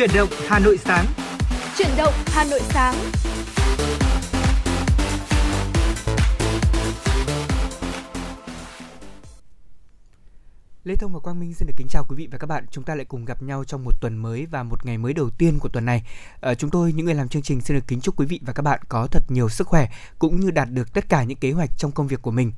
Chuyển động Hà Nội sáng. Chuyển động Hà Nội sáng. Lê Thông và Quang Minh xin được kính chào quý vị và các bạn. Chúng ta lại cùng gặp nhau trong một tuần mới và một ngày mới đầu tiên của tuần này. À, chúng tôi những người làm chương trình xin được kính chúc quý vị và các bạn có thật nhiều sức khỏe cũng như đạt được tất cả những kế hoạch trong công việc của mình.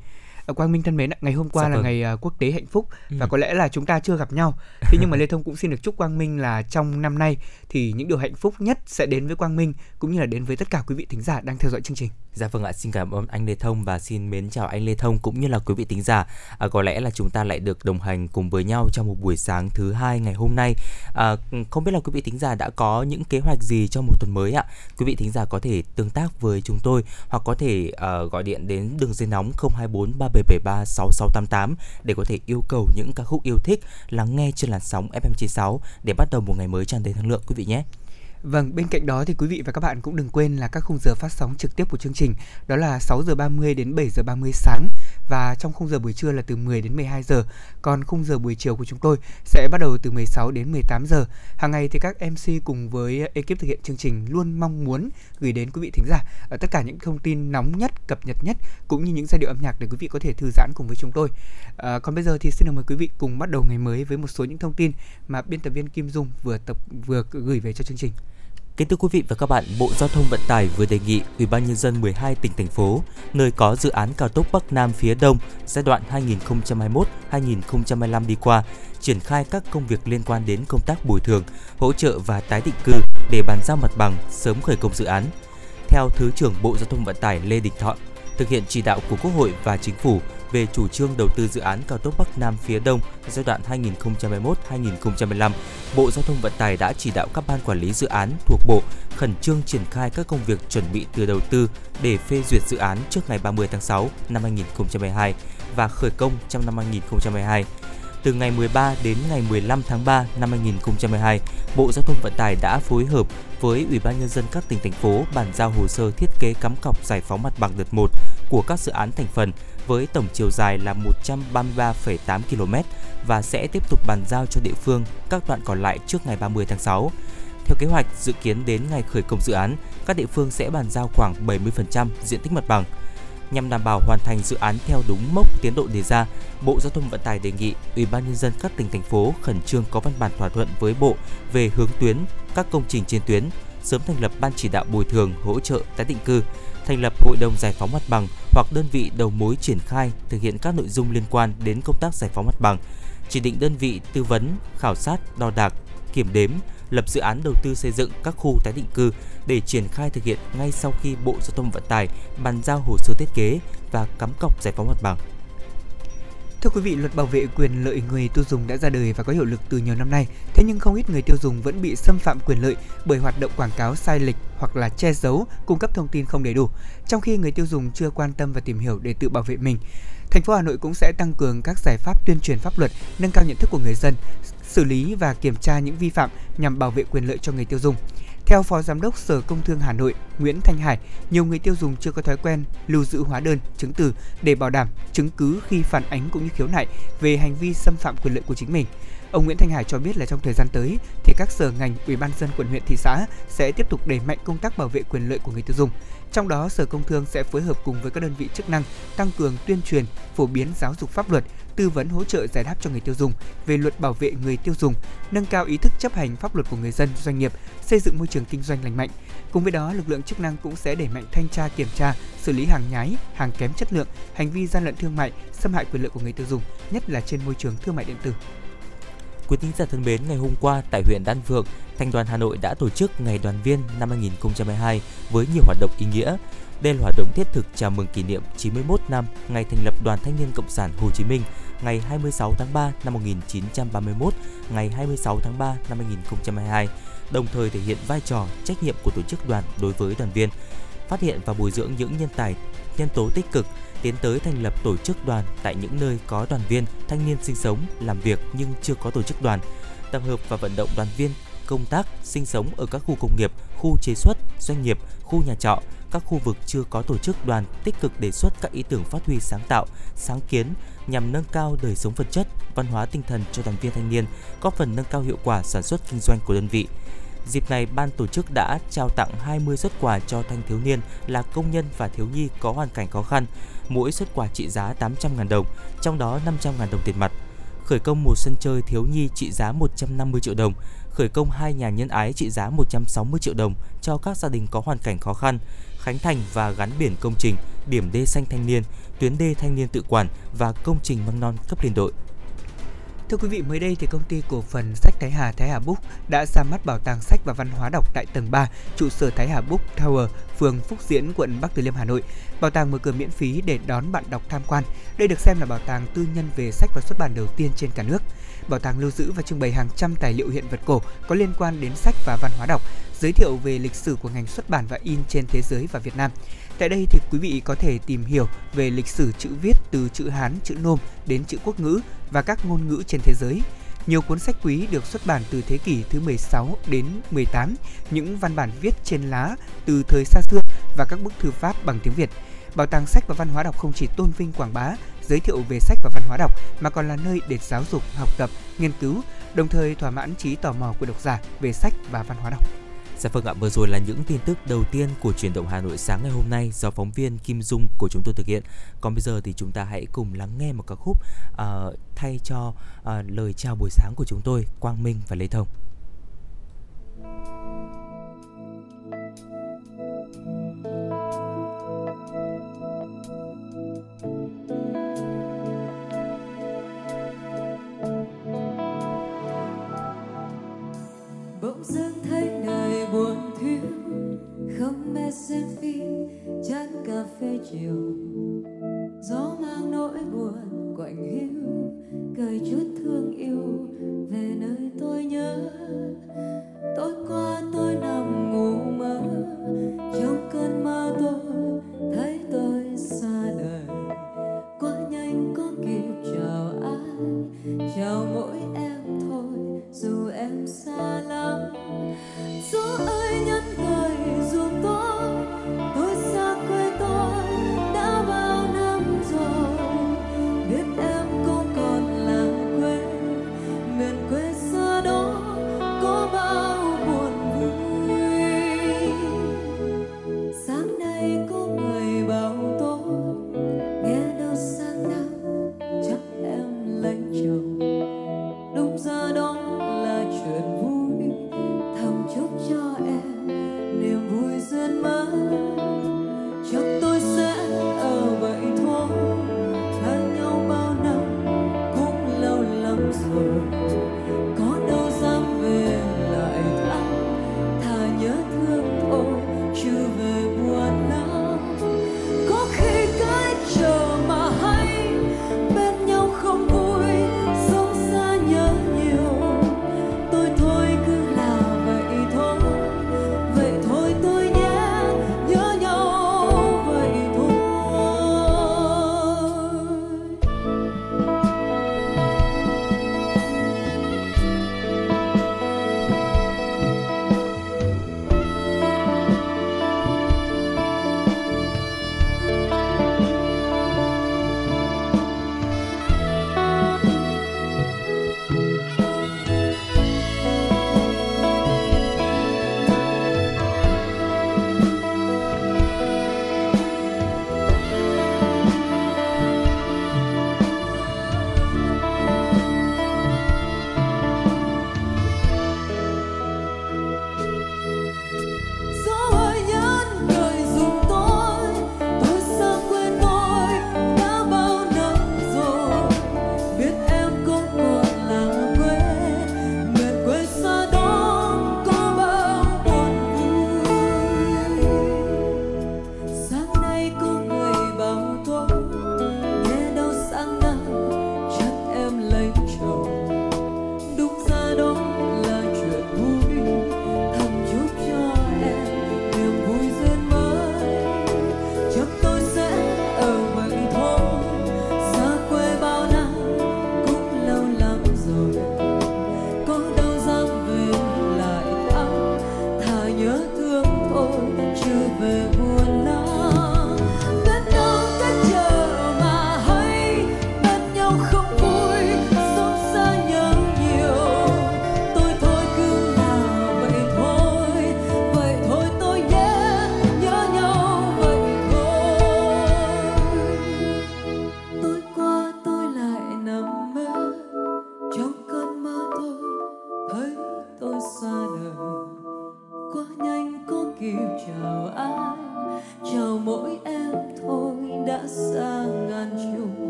À, Quang Minh thân mến, ngày hôm qua dạ là vâng. ngày uh, quốc tế hạnh phúc ừ. và có lẽ là chúng ta chưa gặp nhau. Thế nhưng mà Lê Thông cũng xin được chúc Quang Minh là trong năm nay thì những điều hạnh phúc nhất sẽ đến với Quang Minh cũng như là đến với tất cả quý vị thính giả đang theo dõi chương trình. Dạ vâng ạ, xin cảm ơn anh Lê Thông và xin mến chào anh Lê Thông cũng như là quý vị thính giả. À, có lẽ là chúng ta lại được đồng hành cùng với nhau trong một buổi sáng thứ hai ngày hôm nay. À, không biết là quý vị thính giả đã có những kế hoạch gì cho một tuần mới ạ? Quý vị thính giả có thể tương tác với chúng tôi hoặc có thể uh, gọi điện đến đường dây nóng 024 3773 6688 để có thể yêu cầu những ca khúc yêu thích lắng nghe trên làn sóng FM96 để bắt đầu một ngày mới tràn đầy năng lượng, quý vị nhé. Vâng, bên cạnh đó thì quý vị và các bạn cũng đừng quên là các khung giờ phát sóng trực tiếp của chương trình đó là 6 giờ 30 đến 7 giờ 30 sáng và trong khung giờ buổi trưa là từ 10 đến 12 giờ. Còn khung giờ buổi chiều của chúng tôi sẽ bắt đầu từ 16 đến 18 giờ. Hàng ngày thì các MC cùng với ekip thực hiện chương trình luôn mong muốn gửi đến quý vị thính giả ở tất cả những thông tin nóng nhất, cập nhật nhất cũng như những giai điệu âm nhạc để quý vị có thể thư giãn cùng với chúng tôi. À, còn bây giờ thì xin được mời quý vị cùng bắt đầu ngày mới với một số những thông tin mà biên tập viên Kim Dung vừa tập vừa gửi về cho chương trình. Kính thưa quý vị và các bạn, Bộ Giao thông Vận tải vừa đề nghị Ủy ban nhân dân 12 tỉnh thành phố nơi có dự án cao tốc Bắc Nam phía Đông giai đoạn 2021-2025 đi qua triển khai các công việc liên quan đến công tác bồi thường, hỗ trợ và tái định cư để bàn giao mặt bằng sớm khởi công dự án. Theo Thứ trưởng Bộ Giao thông Vận tải Lê Đình Thọ, thực hiện chỉ đạo của Quốc hội và Chính phủ về chủ trương đầu tư dự án cao tốc Bắc Nam phía Đông giai đoạn 2021-2025, Bộ Giao thông Vận tải đã chỉ đạo các ban quản lý dự án thuộc Bộ khẩn trương triển khai các công việc chuẩn bị từ đầu tư để phê duyệt dự án trước ngày 30 tháng 6 năm 2022 và khởi công trong năm 2022 từ ngày 13 đến ngày 15 tháng 3 năm 2022, Bộ Giao thông Vận tải đã phối hợp với Ủy ban nhân dân các tỉnh thành phố bàn giao hồ sơ thiết kế cắm cọc giải phóng mặt bằng đợt 1 của các dự án thành phần với tổng chiều dài là 133,8 km và sẽ tiếp tục bàn giao cho địa phương các đoạn còn lại trước ngày 30 tháng 6. Theo kế hoạch, dự kiến đến ngày khởi công dự án, các địa phương sẽ bàn giao khoảng 70% diện tích mặt bằng. Nhằm đảm bảo hoàn thành dự án theo đúng mốc tiến độ đề ra, Bộ Giao thông Vận tải đề nghị Ủy ban nhân dân các tỉnh thành phố khẩn trương có văn bản thỏa thuận với Bộ về hướng tuyến các công trình trên tuyến, sớm thành lập ban chỉ đạo bồi thường, hỗ trợ tái định cư, thành lập hội đồng giải phóng mặt bằng hoặc đơn vị đầu mối triển khai thực hiện các nội dung liên quan đến công tác giải phóng mặt bằng, chỉ định đơn vị tư vấn, khảo sát, đo đạc, kiểm đếm, lập dự án đầu tư xây dựng các khu tái định cư để triển khai thực hiện ngay sau khi Bộ Giao thông Vận tải bàn giao hồ sơ thiết kế và cắm cọc giải phóng mặt bằng. Thưa quý vị, luật bảo vệ quyền lợi người tiêu dùng đã ra đời và có hiệu lực từ nhiều năm nay. Thế nhưng không ít người tiêu dùng vẫn bị xâm phạm quyền lợi bởi hoạt động quảng cáo sai lệch hoặc là che giấu, cung cấp thông tin không đầy đủ, trong khi người tiêu dùng chưa quan tâm và tìm hiểu để tự bảo vệ mình. Thành phố Hà Nội cũng sẽ tăng cường các giải pháp tuyên truyền pháp luật, nâng cao nhận thức của người dân, xử lý và kiểm tra những vi phạm nhằm bảo vệ quyền lợi cho người tiêu dùng. Theo Phó Giám đốc Sở Công Thương Hà Nội Nguyễn Thanh Hải, nhiều người tiêu dùng chưa có thói quen lưu giữ hóa đơn, chứng từ để bảo đảm chứng cứ khi phản ánh cũng như khiếu nại về hành vi xâm phạm quyền lợi của chính mình. Ông Nguyễn Thanh Hải cho biết là trong thời gian tới thì các sở ngành, ủy ban dân quận huyện thị xã sẽ tiếp tục đẩy mạnh công tác bảo vệ quyền lợi của người tiêu dùng. Trong đó, Sở Công Thương sẽ phối hợp cùng với các đơn vị chức năng tăng cường tuyên truyền, phổ biến giáo dục pháp luật, tư vấn hỗ trợ giải đáp cho người tiêu dùng về luật bảo vệ người tiêu dùng, nâng cao ý thức chấp hành pháp luật của người dân, doanh nghiệp, xây dựng môi trường kinh doanh lành mạnh. Cùng với đó, lực lượng chức năng cũng sẽ đẩy mạnh thanh tra kiểm tra, xử lý hàng nhái, hàng kém chất lượng, hành vi gian lận thương mại, xâm hại quyền lợi của người tiêu dùng, nhất là trên môi trường thương mại điện tử. Quý thính giả thân mến, ngày hôm qua tại huyện Đan Phượng, Thành đoàn Hà Nội đã tổ chức Ngày đoàn viên năm 2022 với nhiều hoạt động ý nghĩa. Đây là hoạt động thiết thực chào mừng kỷ niệm 91 năm ngày thành lập Đoàn Thanh niên Cộng sản Hồ Chí Minh ngày 26 tháng 3 năm 1931, ngày 26 tháng 3 năm 2022, đồng thời thể hiện vai trò, trách nhiệm của tổ chức đoàn đối với đoàn viên, phát hiện và bồi dưỡng những nhân tài, nhân tố tích cực, tiến tới thành lập tổ chức đoàn tại những nơi có đoàn viên, thanh niên sinh sống, làm việc nhưng chưa có tổ chức đoàn, tập hợp và vận động đoàn viên công tác, sinh sống ở các khu công nghiệp, khu chế xuất, doanh nghiệp, khu nhà trọ, các khu vực chưa có tổ chức đoàn tích cực đề xuất các ý tưởng phát huy sáng tạo, sáng kiến nhằm nâng cao đời sống vật chất, văn hóa tinh thần cho đoàn viên thanh niên, góp phần nâng cao hiệu quả sản xuất kinh doanh của đơn vị. Dịp này, ban tổ chức đã trao tặng 20 xuất quà cho thanh thiếu niên là công nhân và thiếu nhi có hoàn cảnh khó khăn, mỗi xuất quà trị giá 800.000 đồng, trong đó 500.000 đồng tiền mặt. Khởi công một sân chơi thiếu nhi trị giá 150 triệu đồng, khởi công hai nhà nhân ái trị giá 160 triệu đồng cho các gia đình có hoàn cảnh khó khăn, khánh thành và gắn biển công trình, điểm đê xanh thanh niên, tuyến đê thanh niên tự quản và công trình măng non cấp liên đội. Thưa quý vị, mới đây thì công ty cổ phần sách Thái Hà Thái Hà Book đã ra mắt bảo tàng sách và văn hóa đọc tại tầng 3, trụ sở Thái Hà Book Tower, phường Phúc Diễn, quận Bắc Từ Liêm, Hà Nội. Bảo tàng mở cửa miễn phí để đón bạn đọc tham quan. Đây được xem là bảo tàng tư nhân về sách và xuất bản đầu tiên trên cả nước. Bảo tàng lưu giữ và trưng bày hàng trăm tài liệu hiện vật cổ có liên quan đến sách và văn hóa đọc, giới thiệu về lịch sử của ngành xuất bản và in trên thế giới và Việt Nam. Tại đây thì quý vị có thể tìm hiểu về lịch sử chữ viết từ chữ Hán, chữ Nôm đến chữ quốc ngữ và các ngôn ngữ trên thế giới. Nhiều cuốn sách quý được xuất bản từ thế kỷ thứ 16 đến 18, những văn bản viết trên lá từ thời xa xưa và các bức thư pháp bằng tiếng Việt. Bảo tàng sách và văn hóa đọc không chỉ tôn vinh quảng bá, giới thiệu về sách và văn hóa đọc mà còn là nơi để giáo dục, học tập, nghiên cứu, đồng thời thỏa mãn trí tò mò của độc giả về sách và văn hóa đọc. Dạ vâng ạ, vừa rồi là những tin tức đầu tiên của truyền động Hà Nội sáng ngày hôm nay do phóng viên Kim Dung của chúng tôi thực hiện. Còn bây giờ thì chúng ta hãy cùng lắng nghe một ca khúc uh, thay cho uh, lời chào buổi sáng của chúng tôi Quang Minh và Lê Thông. Xem phim chán cà phê chiều. Gió mang nỗi buồn quạnh hiu cười chút thương yêu về nơi tôi nhớ. Tối qua tôi nằm ngủ mơ, trong cơn mơ tôi thấy tôi xa đời. Quá nhanh, có kịp, chào ai? Chào mỗi em thôi, dù em xa lắm. Gió ơi, nhớ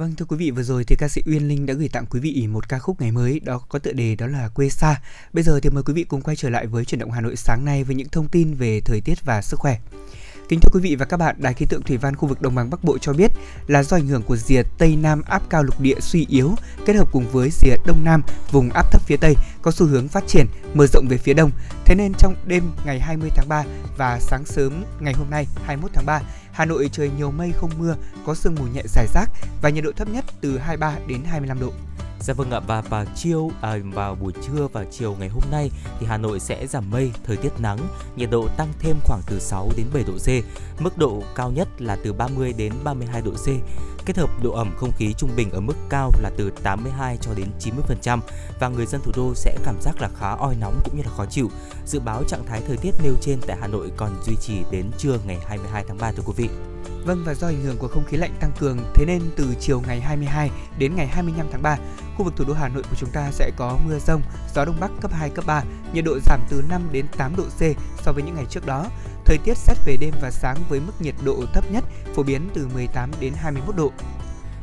Vâng thưa quý vị vừa rồi thì ca sĩ Uyên Linh đã gửi tặng quý vị một ca khúc ngày mới đó có tựa đề đó là quê xa. Bây giờ thì mời quý vị cùng quay trở lại với chuyển động Hà Nội sáng nay với những thông tin về thời tiết và sức khỏe. Kính thưa quý vị và các bạn, Đài khí tượng thủy văn khu vực Đồng bằng Bắc Bộ cho biết là do ảnh hưởng của rìa Tây Nam áp cao lục địa suy yếu kết hợp cùng với rìa Đông Nam vùng áp thấp phía Tây có xu hướng phát triển mở rộng về phía đông. Thế nên trong đêm ngày 20 tháng 3 và sáng sớm ngày hôm nay 21 tháng 3, Hà Nội trời nhiều mây không mưa, có sương mù nhẹ rải rác và nhiệt độ thấp nhất từ 23 đến 25 độ. Dạ vâng ạ và vào chiều à, vào buổi trưa và chiều ngày hôm nay thì Hà Nội sẽ giảm mây, thời tiết nắng, nhiệt độ tăng thêm khoảng từ 6 đến 7 độ C. Mức độ cao nhất là từ 30 đến 32 độ C. Kết hợp độ ẩm không khí trung bình ở mức cao là từ 82 cho đến 90% và người dân thủ đô sẽ cảm giác là khá oi nóng cũng như là khó chịu. Dự báo trạng thái thời tiết nêu trên tại Hà Nội còn duy trì đến trưa ngày 22 tháng 3 thưa quý vị. Vâng và do ảnh hưởng của không khí lạnh tăng cường, thế nên từ chiều ngày 22 đến ngày 25 tháng 3, khu vực thủ đô Hà Nội của chúng ta sẽ có mưa rông, gió đông bắc cấp 2 cấp 3, nhiệt độ giảm từ 5 đến 8 độ C so với những ngày trước đó. Thời tiết xét về đêm và sáng với mức nhiệt độ thấp nhất phổ biến từ 18 đến 21 độ.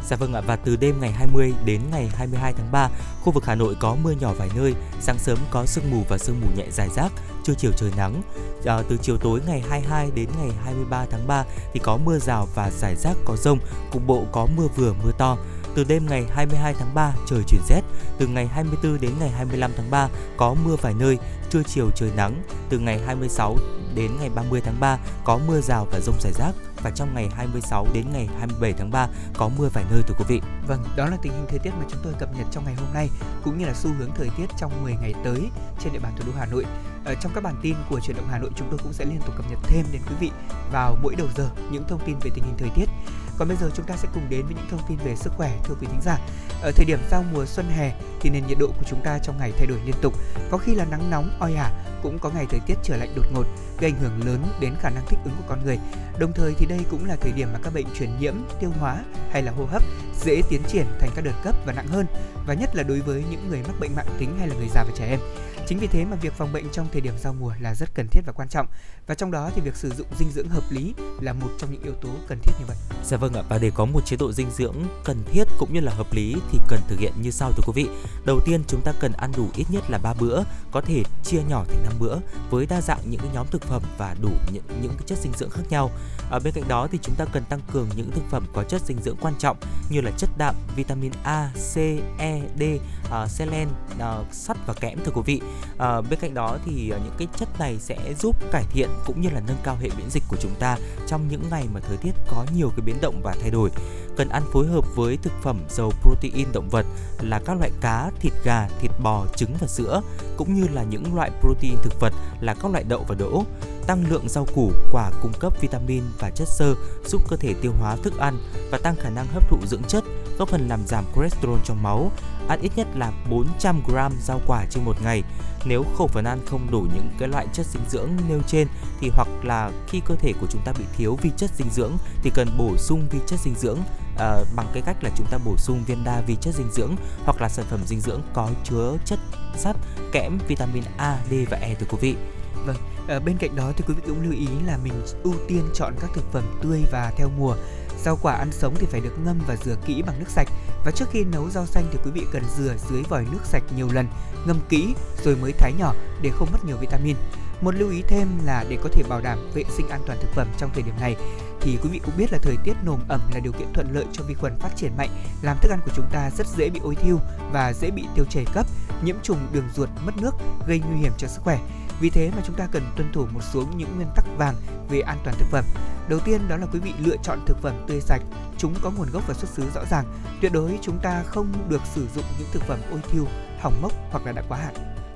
Dạ vâng ạ và từ đêm ngày 20 đến ngày 22 tháng 3, khu vực Hà Nội có mưa nhỏ vài nơi, sáng sớm có sương mù và sương mù nhẹ dài rác, trưa chiều trời nắng. À, từ chiều tối ngày 22 đến ngày 23 tháng 3 thì có mưa rào và rải rác có rông, cục bộ có mưa vừa mưa to. Từ đêm ngày 22 tháng 3 trời chuyển rét, từ ngày 24 đến ngày 25 tháng 3 có mưa vài nơi, trưa chiều trời nắng. Từ ngày 26 đến ngày 30 tháng 3 có mưa rào và rông rải rác và trong ngày 26 đến ngày 27 tháng 3 có mưa vài nơi thưa quý vị. Vâng, đó là tình hình thời tiết mà chúng tôi cập nhật trong ngày hôm nay cũng như là xu hướng thời tiết trong 10 ngày tới trên địa bàn thủ đô Hà Nội. Ở trong các bản tin của truyền động Hà Nội chúng tôi cũng sẽ liên tục cập nhật thêm đến quý vị vào mỗi đầu giờ những thông tin về tình hình thời tiết. Còn bây giờ chúng ta sẽ cùng đến với những thông tin về sức khỏe thưa quý thính giả. Ở thời điểm giao mùa xuân hè thì nền nhiệt độ của chúng ta trong ngày thay đổi liên tục, có khi là nắng nóng oi ả, cũng có ngày thời tiết trở lạnh đột ngột, gây ảnh hưởng lớn đến khả năng thích ứng của con người. Đồng thời thì đây cũng là thời điểm mà các bệnh truyền nhiễm, tiêu hóa hay là hô hấp dễ tiến triển thành các đợt cấp và nặng hơn và nhất là đối với những người mắc bệnh mạng tính hay là người già và trẻ em. Chính vì thế mà việc phòng bệnh trong thời điểm giao mùa là rất cần thiết và quan trọng. Và trong đó thì việc sử dụng dinh dưỡng hợp lý là một trong những yếu tố cần thiết như vậy. Dạ vâng ạ, và để có một chế độ dinh dưỡng cần thiết cũng như là hợp lý thì cần thực hiện như sau thưa quý vị. Đầu tiên chúng ta cần ăn đủ ít nhất là 3 bữa, có thể chia nhỏ thành 5 bữa với đa dạng những cái nhóm thực phẩm và đủ những những cái chất dinh dưỡng khác nhau. Ở bên cạnh đó thì chúng ta cần tăng cường những thực phẩm có chất dinh dưỡng quan trọng như là chất đạm, vitamin A, C, E, D, uh, selen, uh, sắt và kẽm thưa quý vị. À, bên cạnh đó thì ờ, những cái chất này sẽ giúp cải thiện cũng như là nâng cao hệ miễn dịch của chúng ta trong những ngày mà thời tiết có nhiều cái biến động và thay đổi. Cần ăn phối hợp với thực phẩm giàu protein động vật là các loại cá, thịt gà, thịt bò, trứng và sữa, cũng như là những loại protein thực vật là các loại đậu và đỗ tăng lượng rau củ, quả cung cấp vitamin và chất xơ, giúp cơ thể tiêu hóa thức ăn và tăng khả năng hấp thụ dưỡng chất, góp phần làm giảm cholesterol trong máu. Ăn ít nhất là 400 g rau quả trên một ngày. Nếu khẩu phần ăn không đủ những cái loại chất dinh dưỡng nêu trên thì hoặc là khi cơ thể của chúng ta bị thiếu vi chất dinh dưỡng thì cần bổ sung vi chất dinh dưỡng à, bằng cái cách là chúng ta bổ sung viên đa vi chất dinh dưỡng hoặc là sản phẩm dinh dưỡng có chứa chất sắt, kẽm, vitamin A, D và E thưa quý vị. Vâng, ở bên cạnh đó thì quý vị cũng lưu ý là mình ưu tiên chọn các thực phẩm tươi và theo mùa. Rau quả ăn sống thì phải được ngâm và rửa kỹ bằng nước sạch. Và trước khi nấu rau xanh thì quý vị cần rửa dưới vòi nước sạch nhiều lần, ngâm kỹ rồi mới thái nhỏ để không mất nhiều vitamin. Một lưu ý thêm là để có thể bảo đảm vệ sinh an toàn thực phẩm trong thời điểm này thì quý vị cũng biết là thời tiết nồm ẩm là điều kiện thuận lợi cho vi khuẩn phát triển mạnh, làm thức ăn của chúng ta rất dễ bị ôi thiêu và dễ bị tiêu chảy cấp, nhiễm trùng đường ruột, mất nước, gây nguy hiểm cho sức khỏe. Vì thế mà chúng ta cần tuân thủ một số những nguyên tắc vàng về an toàn thực phẩm. Đầu tiên đó là quý vị lựa chọn thực phẩm tươi sạch, chúng có nguồn gốc và xuất xứ rõ ràng. Tuyệt đối chúng ta không được sử dụng những thực phẩm ôi thiêu, hỏng mốc hoặc là đã quá hạn.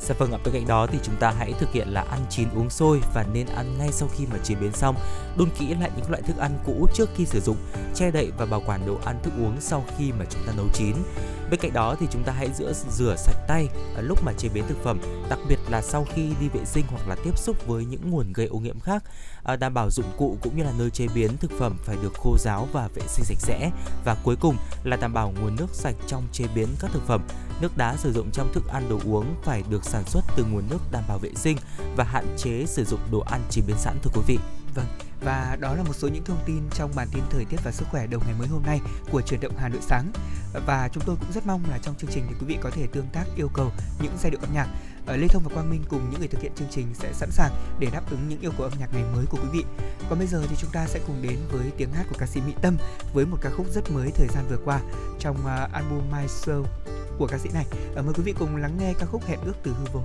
Dạ vâng ạ, bên cạnh đó thì chúng ta hãy thực hiện là ăn chín uống sôi và nên ăn ngay sau khi mà chế biến xong. Đun kỹ lại những loại thức ăn cũ trước khi sử dụng, che đậy và bảo quản đồ ăn thức uống sau khi mà chúng ta nấu chín. Bên cạnh đó thì chúng ta hãy rửa rửa sạch tay lúc mà chế biến thực phẩm, đặc biệt là sau khi đi vệ sinh hoặc là tiếp xúc với những nguồn gây ô nhiễm khác. À, đảm bảo dụng cụ cũng như là nơi chế biến thực phẩm phải được khô ráo và vệ sinh sạch sẽ. Và cuối cùng là đảm bảo nguồn nước sạch trong chế biến các thực phẩm. Nước đá sử dụng trong thức ăn đồ uống phải được sản xuất từ nguồn nước đảm bảo vệ sinh và hạn chế sử dụng đồ ăn chế biến sẵn thưa quý vị. Vâng, và đó là một số những thông tin trong bản tin thời tiết và sức khỏe đầu ngày mới hôm nay của truyền động Hà Nội sáng. Và chúng tôi cũng rất mong là trong chương trình thì quý vị có thể tương tác yêu cầu những giai điệu âm nhạc. Ở Lê Thông và Quang Minh cùng những người thực hiện chương trình sẽ sẵn sàng để đáp ứng những yêu cầu âm nhạc ngày mới của quý vị. Còn bây giờ thì chúng ta sẽ cùng đến với tiếng hát của ca sĩ Mỹ Tâm với một ca khúc rất mới thời gian vừa qua trong ờ, album My Soul của ca sĩ này. Ờ, mời quý vị cùng lắng nghe ca khúc Hẹn ước từ hư vô.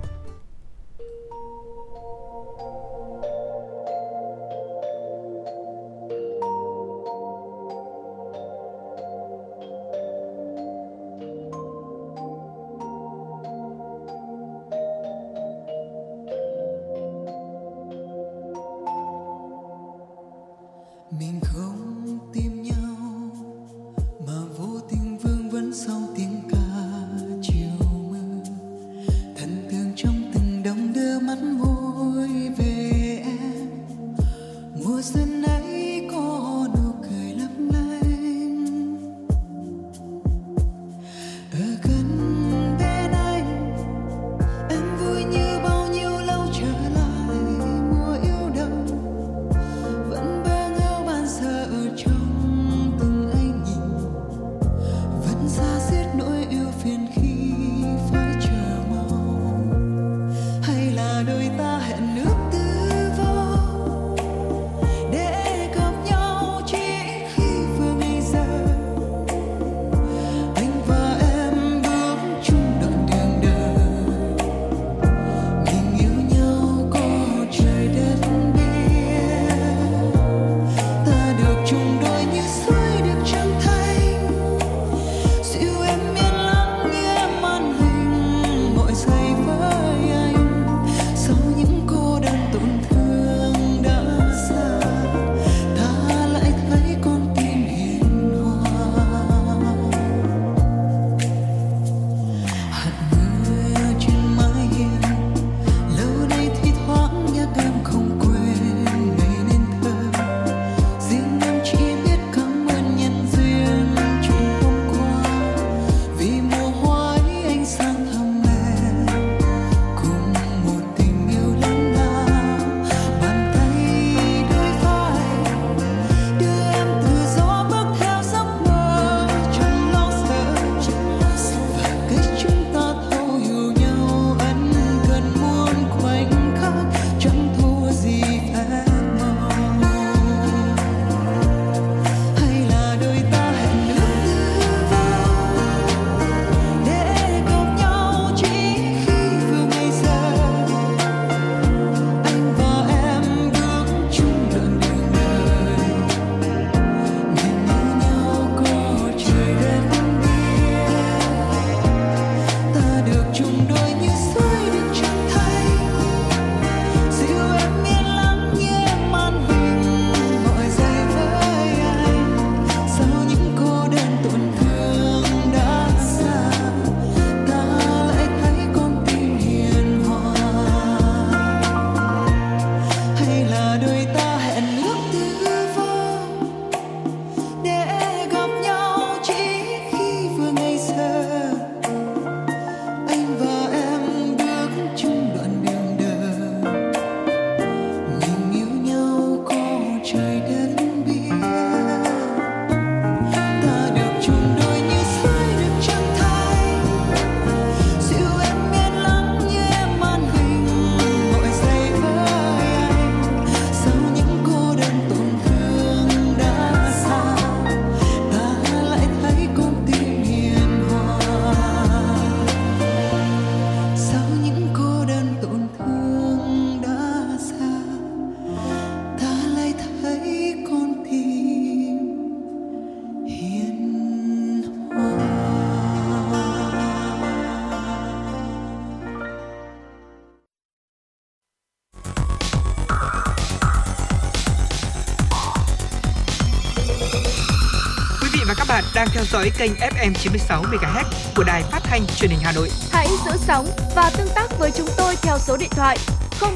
Đang theo dõi kênh FM 96 MHz của đài phát thanh truyền hình Hà Nội. Hãy giữ sóng và tương tác với chúng tôi theo số điện thoại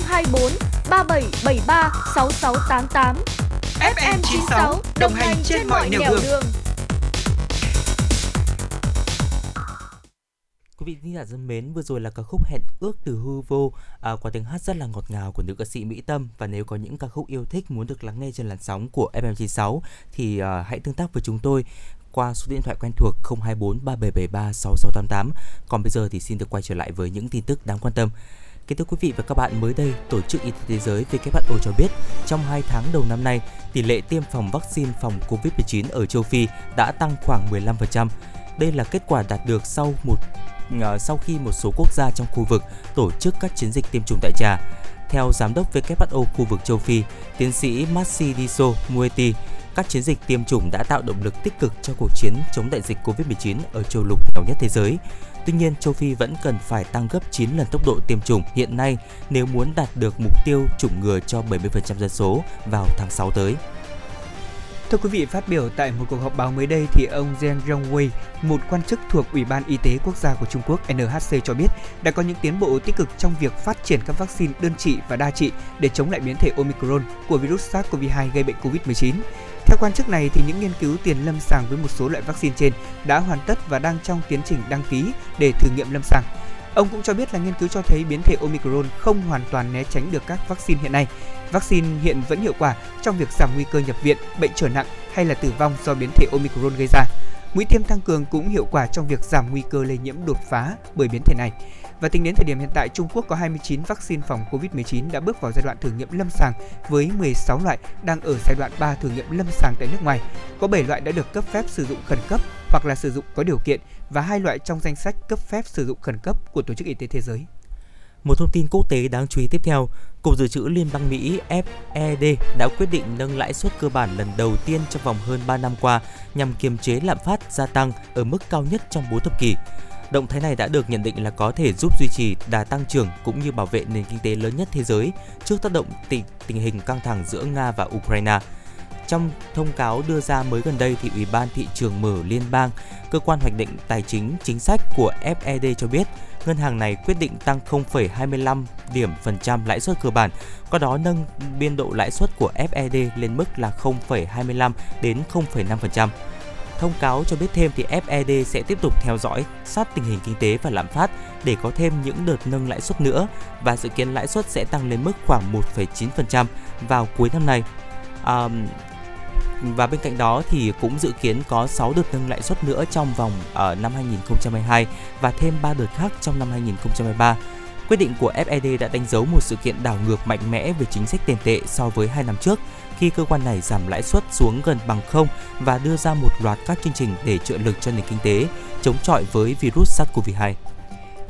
024 3773 6688. FM 96 đồng hành trên mọi nẻo đường. đường. Quý vị thính giả thân mến, vừa rồi là ca khúc Hẹn ước từ hư vô à, qua tiếng hát rất là ngọt ngào của nữ ca sĩ Mỹ Tâm và nếu có những ca khúc yêu thích muốn được lắng nghe trên làn sóng của FM96 thì à, hãy tương tác với chúng tôi qua số điện thoại quen thuộc 024 3773 6688. Còn bây giờ thì xin được quay trở lại với những tin tức đáng quan tâm. Kính thưa quý vị và các bạn, mới đây, Tổ chức Y tế Thế giới WHO cho biết trong 2 tháng đầu năm nay, tỷ lệ tiêm phòng vaccine phòng COVID-19 ở châu Phi đã tăng khoảng 15%. Đây là kết quả đạt được sau một ờ, sau khi một số quốc gia trong khu vực tổ chức các chiến dịch tiêm chủng đại trà. Theo giám đốc WHO khu vực châu Phi, tiến sĩ Matsidiso Mueti, các chiến dịch tiêm chủng đã tạo động lực tích cực cho cuộc chiến chống đại dịch COVID-19 ở châu lục nghèo nhất thế giới. Tuy nhiên, châu Phi vẫn cần phải tăng gấp 9 lần tốc độ tiêm chủng hiện nay nếu muốn đạt được mục tiêu chủng ngừa cho 70% dân số vào tháng 6 tới. Thưa quý vị, phát biểu tại một cuộc họp báo mới đây thì ông Zheng Rongwei, một quan chức thuộc Ủy ban Y tế Quốc gia của Trung Quốc NHC cho biết đã có những tiến bộ tích cực trong việc phát triển các vaccine đơn trị và đa trị để chống lại biến thể Omicron của virus SARS-CoV-2 gây bệnh COVID-19. Theo quan chức này thì những nghiên cứu tiền lâm sàng với một số loại vaccine trên đã hoàn tất và đang trong tiến trình đăng ký để thử nghiệm lâm sàng. Ông cũng cho biết là nghiên cứu cho thấy biến thể Omicron không hoàn toàn né tránh được các vaccine hiện nay. Vaccine hiện vẫn hiệu quả trong việc giảm nguy cơ nhập viện, bệnh trở nặng hay là tử vong do biến thể Omicron gây ra. Mũi tiêm tăng cường cũng hiệu quả trong việc giảm nguy cơ lây nhiễm đột phá bởi biến thể này. Và tính đến thời điểm hiện tại, Trung Quốc có 29 vaccine phòng COVID-19 đã bước vào giai đoạn thử nghiệm lâm sàng với 16 loại đang ở giai đoạn 3 thử nghiệm lâm sàng tại nước ngoài. Có 7 loại đã được cấp phép sử dụng khẩn cấp hoặc là sử dụng có điều kiện và hai loại trong danh sách cấp phép sử dụng khẩn cấp của Tổ chức Y tế Thế giới. Một thông tin quốc tế đáng chú ý tiếp theo, Cục Dự trữ Liên bang Mỹ Fed đã quyết định nâng lãi suất cơ bản lần đầu tiên trong vòng hơn 3 năm qua nhằm kiềm chế lạm phát gia tăng ở mức cao nhất trong 4 thập kỷ. Động thái này đã được nhận định là có thể giúp duy trì đà tăng trưởng cũng như bảo vệ nền kinh tế lớn nhất thế giới trước tác động tình, tình hình căng thẳng giữa Nga và Ukraine. Trong thông cáo đưa ra mới gần đây thì Ủy ban thị trường mở liên bang, cơ quan hoạch định tài chính chính sách của Fed cho biết ngân hàng này quyết định tăng 0,25 điểm phần trăm lãi suất cơ bản, qua đó nâng biên độ lãi suất của Fed lên mức là 0,25 đến 0,5%. Thông cáo cho biết thêm thì Fed sẽ tiếp tục theo dõi sát tình hình kinh tế và lạm phát để có thêm những đợt nâng lãi suất nữa và dự kiến lãi suất sẽ tăng lên mức khoảng 1,9% vào cuối năm nay. À, và bên cạnh đó thì cũng dự kiến có 6 đợt nâng lãi suất nữa trong vòng ở năm 2022 và thêm 3 đợt khác trong năm 2023. Quyết định của FED đã đánh dấu một sự kiện đảo ngược mạnh mẽ về chính sách tiền tệ so với hai năm trước khi cơ quan này giảm lãi suất xuống gần bằng không và đưa ra một loạt các chương trình để trợ lực cho nền kinh tế, chống chọi với virus SARS-CoV-2.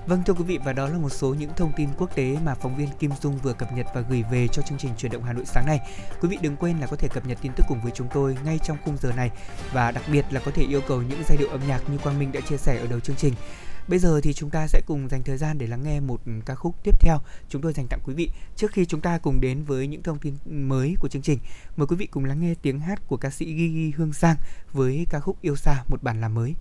Vâng thưa quý vị, và đó là một số những thông tin quốc tế mà phóng viên Kim Dung vừa cập nhật và gửi về cho chương trình truyền động Hà Nội sáng nay. Quý vị đừng quên là có thể cập nhật tin tức cùng với chúng tôi ngay trong khung giờ này và đặc biệt là có thể yêu cầu những giai điệu âm nhạc như Quang Minh đã chia sẻ ở đầu chương trình. Bây giờ thì chúng ta sẽ cùng dành thời gian để lắng nghe một ca khúc tiếp theo chúng tôi dành tặng quý vị. Trước khi chúng ta cùng đến với những thông tin mới của chương trình, mời quý vị cùng lắng nghe tiếng hát của ca sĩ Gigi Hương Giang với ca khúc Yêu xa một bản làm mới.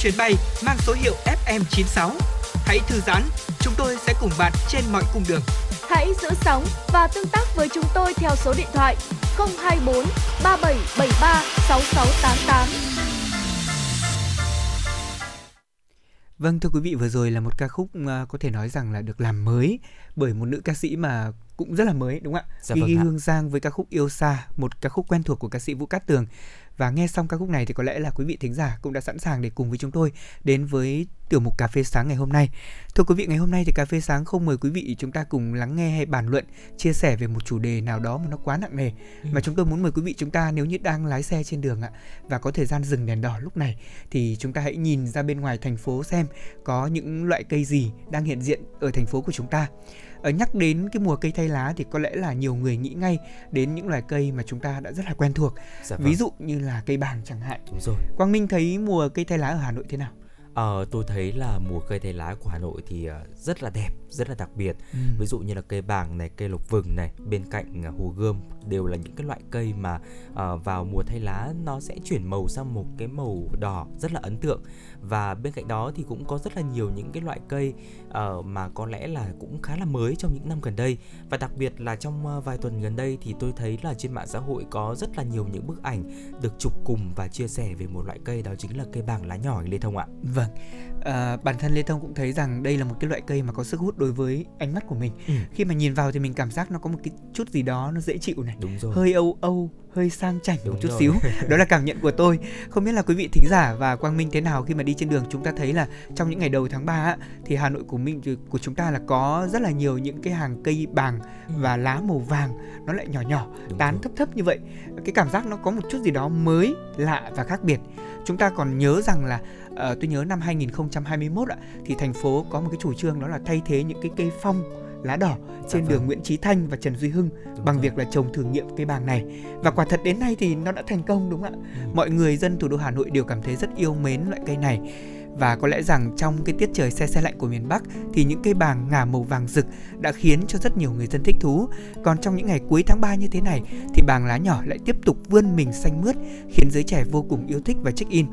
Chuyến bay mang số hiệu FM96. Hãy thư giãn, chúng tôi sẽ cùng bạn trên mọi cung đường. Hãy giữ sóng và tương tác với chúng tôi theo số điện thoại 024 3773 6688. Vâng thưa quý vị vừa rồi là một ca khúc à, có thể nói rằng là được làm mới bởi một nữ ca sĩ mà cũng rất là mới đúng không ạ? Dạ Gigi vâng. Hương Giang với ca khúc Yêu Xa, một ca khúc quen thuộc của ca sĩ Vũ Cát Tường. Và nghe xong ca khúc này thì có lẽ là quý vị thính giả cũng đã sẵn sàng để cùng với chúng tôi đến với tiểu mục cà phê sáng ngày hôm nay. Thưa quý vị, ngày hôm nay thì cà phê sáng không mời quý vị chúng ta cùng lắng nghe hay bàn luận, chia sẻ về một chủ đề nào đó mà nó quá nặng nề mà chúng tôi muốn mời quý vị chúng ta nếu như đang lái xe trên đường ạ và có thời gian dừng đèn đỏ lúc này thì chúng ta hãy nhìn ra bên ngoài thành phố xem có những loại cây gì đang hiện diện ở thành phố của chúng ta. Ở nhắc đến cái mùa cây thay lá thì có lẽ là nhiều người nghĩ ngay đến những loài cây mà chúng ta đã rất là quen thuộc. Dạ vâng. Ví dụ như là cây bàng chẳng hạn. đúng rồi Quang Minh thấy mùa cây thay lá ở Hà Nội thế nào? Ờ, tôi thấy là mùa cây thay lá của Hà Nội thì ờ, rất là đẹp, rất là đặc biệt. Ví dụ như là cây bàng này, cây lộc vừng này, bên cạnh ờ, hồ gươm đều là những cái loại cây mà ờ, vào mùa thay lá nó sẽ chuyển màu sang một cái màu đỏ rất là ấn tượng. Và bên cạnh đó thì cũng có rất là nhiều những cái loại cây uh, mà có lẽ là cũng khá là mới trong những năm gần đây. Và đặc biệt là trong ờ, vài tuần gần đây thì tôi thấy là trên mạng xã hội có rất là nhiều những bức ảnh được chụp cùng và chia sẻ về một loại cây đó chính là cây bàng lá nhỏ Lê Thông ạ. Vâng, à, bản thân Lê Thông cũng thấy rằng đây là một cái loại cây mà có sức hút đối với ánh mắt của mình. Ừ. Khi mà nhìn vào thì mình cảm giác nó có một cái chút gì đó nó dễ chịu này, Đúng rồi. hơi âu âu, hơi sang chảnh Đúng một chút rồi. xíu. Đó là cảm nhận của tôi. Không biết là quý vị thính giả và Quang Minh thế nào khi mà đi trên đường chúng ta thấy là trong những ngày đầu tháng 3 á, thì Hà Nội của mình của chúng ta là có rất là nhiều những cái hàng cây bàng và lá màu vàng nó lại nhỏ nhỏ Đúng tán rồi. thấp thấp như vậy cái cảm giác nó có một chút gì đó mới lạ và khác biệt chúng ta còn nhớ rằng là ờ, tôi nhớ năm 2021 ạ thì thành phố có một cái chủ trương đó là thay thế những cái cây phong lá đỏ trên vâng. đường Nguyễn Chí Thanh và Trần Duy Hưng Đúng bằng rồi. việc là trồng thử nghiệm cây bàng này và quả thật đến nay thì nó đã thành công đúng không ạ mọi người dân thủ đô Hà Nội đều cảm thấy rất yêu mến loại cây này và có lẽ rằng trong cái tiết trời se se lạnh của miền Bắc thì những cây bàng ngả màu vàng rực đã khiến cho rất nhiều người dân thích thú. Còn trong những ngày cuối tháng 3 như thế này thì bàng lá nhỏ lại tiếp tục vươn mình xanh mướt khiến giới trẻ vô cùng yêu thích và check in.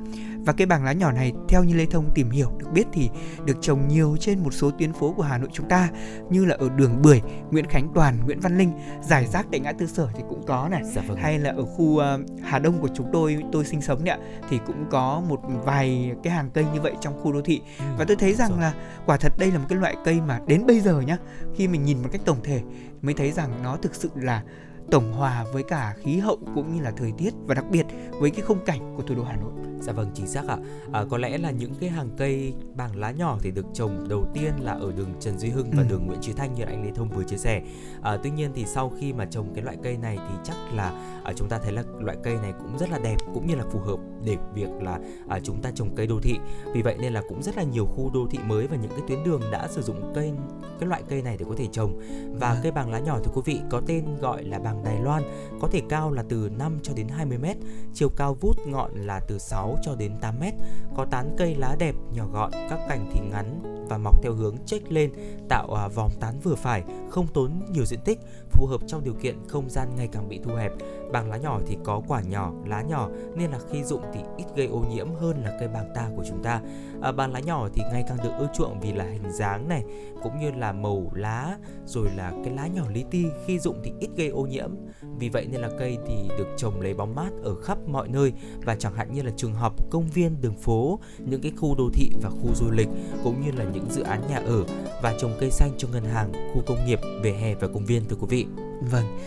Và cây bàng lá nhỏ này theo như Lê Thông tìm hiểu được biết thì được trồng nhiều trên một số tuyến phố của Hà Nội chúng ta như là ở đường Bưởi, Nguyễn Khánh Toàn, Nguyễn Văn Linh, giải rác tại ngã tư sở thì cũng có này Dạ vâng. hay là ở khu ờ, Hà Đông của chúng tôi tôi sinh sống đấy ạ thì cũng có một vài cái hàng cây như vậy trong khu đô thị và tôi thấy rằng là quả thật đây là một cái loại cây mà đến bây giờ nhá khi mình nhìn một cách tổng thể mới thấy rằng nó thực sự là tổng hòa với cả khí hậu cũng như là thời tiết và đặc biệt với cái khung cảnh của thủ đô Hà Nội. Dạ vâng chính xác ạ. À, có lẽ là những cái hàng cây bảng lá nhỏ thì được trồng đầu tiên là ở đường Trần Duy Hưng và ừ. đường Nguyễn Chí Thanh như anh Lê Thông vừa chia sẻ. À, tuy nhiên thì sau khi mà trồng cái loại cây này thì chắc là à, chúng ta thấy là loại cây này cũng rất là đẹp cũng như là phù hợp để việc là à, chúng ta trồng cây đô thị. Vì vậy nên là cũng rất là nhiều khu đô thị mới và những cái tuyến đường đã sử dụng cây cái loại cây này để có thể trồng. Và à. cây bàng lá nhỏ thì quý vị có tên gọi là bàng Đài Loan, có thể cao là từ 5 cho đến 20 mét, chiều cao vút ngọn là từ 6 cho đến 8 mét, có tán cây lá đẹp, nhỏ gọn, các cành thì ngắn và mọc theo hướng chếch lên, tạo à, vòng tán vừa phải, không tốn nhiều diện tích, phù hợp trong điều kiện không gian ngày càng bị thu hẹp. Bàng lá nhỏ thì có quả nhỏ, lá nhỏ nên là khi dụng thì ít gây ô nhiễm hơn là cây bàng ta của chúng ta. À, bàng lá nhỏ thì ngày càng được ưa chuộng vì là hình dáng này cũng như là màu lá rồi là cái lá nhỏ lý ti khi dụng thì ít gây ô nhiễm. Vì vậy nên là cây thì được trồng lấy bóng mát ở khắp mọi nơi và chẳng hạn như là trường học, công viên, đường phố, những cái khu đô thị và khu du lịch cũng như là những dự án nhà ở và trồng cây xanh cho ngân hàng, khu công nghiệp, về hè và công viên thưa quý vị. Vâng,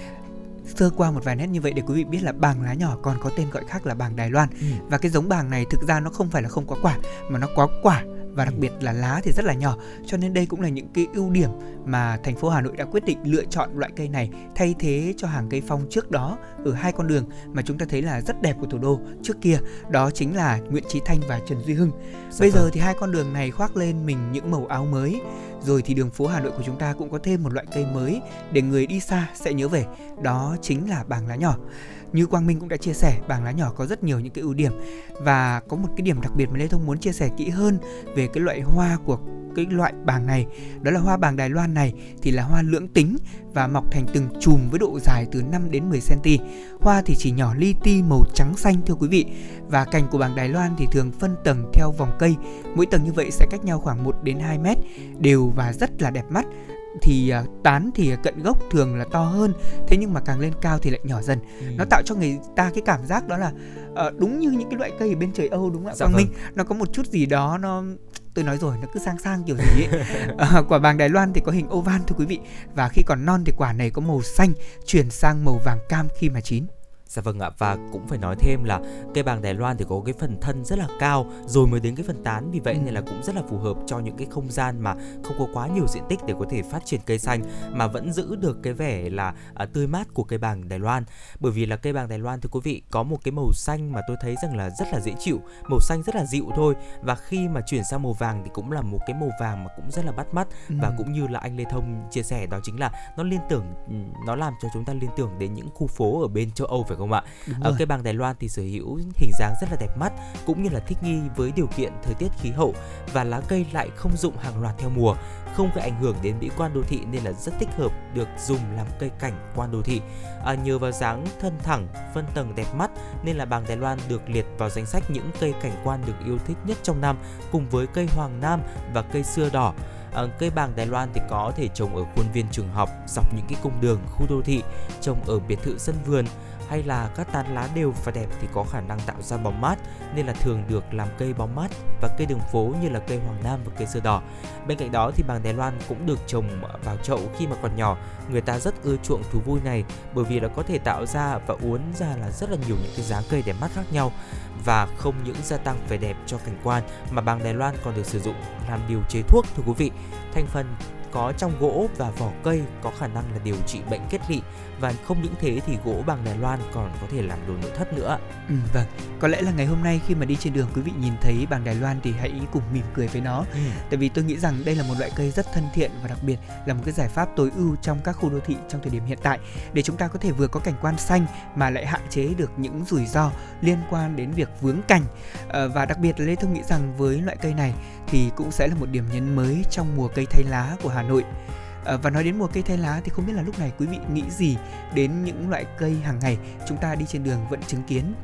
sơ qua một vài nét như vậy để quý vị biết là bàng lá nhỏ còn có tên gọi khác là bàng Đài Loan. Ừ. và cái giống bàng này thực ra nó không phải là không có quả mà nó có quả và đặc biệt là lá thì rất là nhỏ cho nên đây cũng là những cái ưu điểm mà thành phố Hà Nội đã quyết định lựa chọn loại cây này thay thế cho hàng cây phong trước đó ở hai con đường mà chúng ta thấy là rất đẹp của thủ đô trước kia đó chính là Nguyễn Chí Thanh và Trần Duy Hưng. Dạ Bây giờ vâng. thì hai con đường này khoác lên mình những màu áo mới rồi thì đường phố Hà Nội của chúng ta cũng có thêm một loại cây mới để người đi xa sẽ nhớ về đó chính là bàng lá nhỏ như Quang Minh cũng đã chia sẻ, bảng lá nhỏ có rất nhiều những cái ưu điểm và có một cái điểm đặc biệt mà Lê Thông muốn chia sẻ kỹ hơn về cái loại hoa của cái loại bàng này đó là hoa bàng Đài Loan này thì là hoa lưỡng tính và mọc thành từng chùm với độ dài từ 5 đến 10 cm. Hoa thì chỉ nhỏ li ti màu trắng xanh thưa quý vị. Và cành của bàng Đài Loan thì thường phân tầng theo vòng cây. Mỗi tầng như vậy sẽ cách nhau khoảng 1 đến 2 mét, đều và rất là đẹp mắt thì uh, tán thì cận gốc thường là to hơn thế nhưng mà càng lên cao thì lại nhỏ dần ừ. nó tạo cho người ta cái cảm giác đó là uh, đúng như những cái loại cây ở bên trời âu đúng không ạ dạ quang vâng. minh nó có một chút gì đó nó tôi nói rồi nó cứ sang sang kiểu gì ấy à, quả bàng đài loan thì có hình oval thưa quý vị và khi còn non thì quả này có màu xanh chuyển sang màu vàng cam khi mà chín Dạ vâng ạ và cũng phải nói thêm là cây bàng Đài Loan thì có cái phần thân rất là cao rồi mới đến cái phần tán. Vì vậy nên là cũng rất là phù hợp cho những cái không gian mà không có quá nhiều diện tích để có thể phát triển cây xanh mà vẫn giữ được cái vẻ là à, tươi mát của cây bàng Đài Loan. Bởi vì là cây bàng Đài Loan thì quý vị có một cái màu xanh mà tôi thấy rằng là rất là dễ chịu màu xanh rất là dịu thôi. Và khi mà chuyển sang màu vàng thì cũng là một cái màu vàng mà cũng rất là bắt mắt. Và cũng như là anh Lê Thông chia sẻ đó chính là nó liên tưởng nó làm cho chúng ta liên tưởng đến những khu phố ở bên châu Âu phải không ạ? Ở cây bàng Đài Loan thì sở hữu hình dáng rất là đẹp mắt cũng như là thích nghi với điều kiện thời tiết khí hậu và lá cây lại không dụng hàng loạt theo mùa, không gây ảnh hưởng đến mỹ quan đô thị nên là rất thích hợp được dùng làm cây cảnh quan đô thị. À, nhờ vào dáng thân thẳng, phân tầng đẹp mắt nên là bàng Đài Loan được liệt vào danh sách những cây cảnh quan được yêu thích nhất trong năm cùng với cây hoàng nam và cây xưa đỏ. À, cây bàng Đài Loan thì có thể trồng ở khuôn viên trường học, dọc những cái cung đường, khu đô thị, trồng ở biệt thự sân vườn, hay là các tán lá đều và đẹp thì có khả năng tạo ra bóng mát, nên là thường được làm cây bóng mát và cây đường phố như là cây hoàng nam và cây sưa đỏ. Bên cạnh đó thì bàng Đài Loan cũng được trồng vào chậu khi mà còn nhỏ. Người ta rất ưa chuộng thú vui này bởi vì là có thể tạo ra và uốn ra là rất là nhiều những cái dáng cây đẹp mắt khác nhau và không những gia tăng vẻ đẹp cho cảnh quan mà bàng Đài Loan còn được sử dụng làm điều chế thuốc, thưa quý vị. Thành phần có trong gỗ và vỏ cây có khả năng là điều trị bệnh kết lị và không những thế thì gỗ bằng Đài Loan còn có thể làm đồ nội thất nữa. Ừ, vâng, có lẽ là ngày hôm nay khi mà đi trên đường quý vị nhìn thấy bằng Đài Loan thì hãy cùng mỉm cười với nó. Ừ. Tại vì tôi nghĩ rằng đây là một loại cây rất thân thiện và đặc biệt là một cái giải pháp tối ưu trong các khu đô thị trong thời điểm hiện tại để chúng ta có thể vừa có cảnh quan xanh mà lại hạn chế được những rủi ro liên quan đến việc vướng cảnh. À, và đặc biệt là Lê Thông nghĩ rằng với loại cây này thì cũng sẽ là một điểm nhấn mới trong mùa cây thay lá của Hà Nội. À, và nói đến mùa cây thay lá thì không biết là lúc này quý vị nghĩ gì đến những loại cây hàng ngày chúng ta đi trên đường vẫn chứng kiến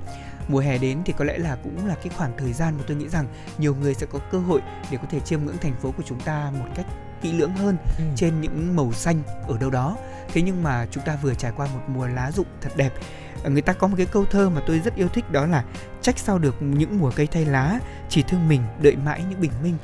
mùa hè đến thì có lẽ là cũng là cái khoảng thời gian mà tôi nghĩ rằng nhiều người sẽ có cơ hội để có thể chiêm ngưỡng thành phố của chúng ta một cách kỹ lưỡng hơn ừ. trên những màu xanh ở đâu đó thế nhưng mà chúng ta vừa trải qua một mùa lá rụng thật đẹp người ta có một cái câu thơ mà tôi rất yêu thích đó là trách sao được những mùa cây thay lá chỉ thương mình đợi mãi những bình minh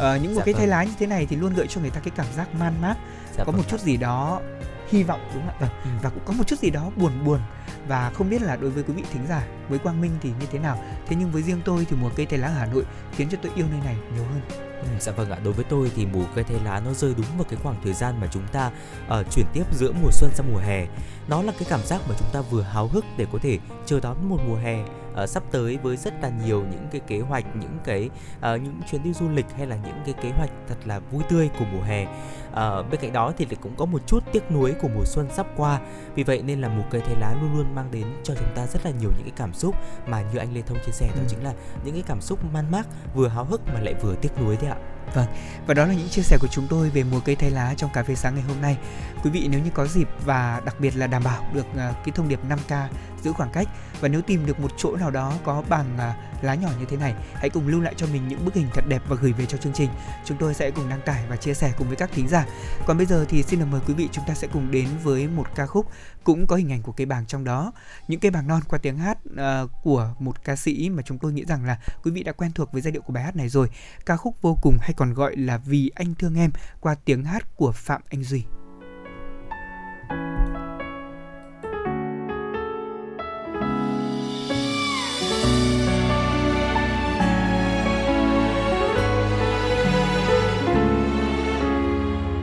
à, những mùa dạ cây vâng. thay lá như thế này thì luôn gợi cho người ta cái cảm giác man mát dạ có vâng. một chút gì đó hy vọng đúng không ạ vâng ừ. và cũng có một chút gì đó buồn buồn và không biết là đối với quý vị thính giả với quang minh thì như thế nào thế nhưng với riêng tôi thì mùa cây thay lá hà nội khiến cho tôi yêu nơi này nhiều hơn Ừ, dạ vâng ạ, đối với tôi thì mùa cây thay lá nó rơi đúng vào cái khoảng thời gian mà chúng ta uh, chuyển tiếp giữa mùa xuân sang mùa hè. Nó là cái cảm giác mà chúng ta vừa háo hức để có thể chờ đón một mùa hè uh, sắp tới với rất là nhiều những cái kế hoạch, những cái uh, những chuyến đi du lịch hay là những cái kế hoạch thật là vui tươi của mùa hè. Uh, bên cạnh đó thì cũng có một chút tiếc nuối của mùa xuân sắp qua. Vì vậy nên là mùa cây thay lá luôn luôn mang đến cho chúng ta rất là nhiều những cái cảm xúc mà như anh Lê Thông chia sẻ đó ừ. chính là những cái cảm xúc man mác, vừa háo hức mà lại vừa tiếc nuối đấy ạ. Vâng, và đó là những chia sẻ của chúng tôi về mùa cây thay lá trong cà phê sáng ngày hôm nay. Quý vị nếu như có dịp và đặc biệt là đảm bảo được à, cái thông điệp 5K giữ khoảng cách và nếu tìm được một chỗ nào đó có bằng à, lá nhỏ như thế này, hãy cùng lưu lại cho mình những bức hình thật đẹp và gửi về cho chương trình. Chúng tôi sẽ cùng đăng tải và chia sẻ cùng với các thính giả. Còn bây giờ thì xin được mời quý vị chúng ta sẽ cùng đến với một ca khúc cũng có hình ảnh của cây bàng trong đó. Những cây bàng non qua tiếng hát uh, của một ca sĩ mà chúng tôi nghĩ rằng là quý vị đã quen thuộc với giai điệu của bài hát này rồi. Ca khúc vô cùng hay còn gọi là Vì anh thương em qua tiếng hát của Phạm Anh Duy.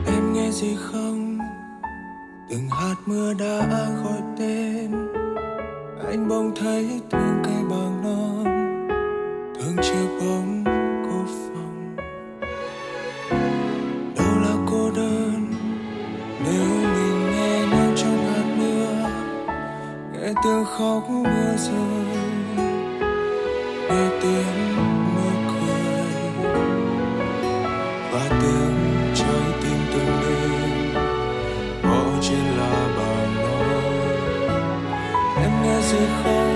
Em nghe gì không? Từng hạt mưa đã gọi tên Anh bỗng thấy thương cây bằng non Thương chiều bóng tiếng khóc mưa rơi, nghe tiếng mưa cười. Và tiếng trái tim từng đêm bỏ trên là bàn nói. Em nghe gì không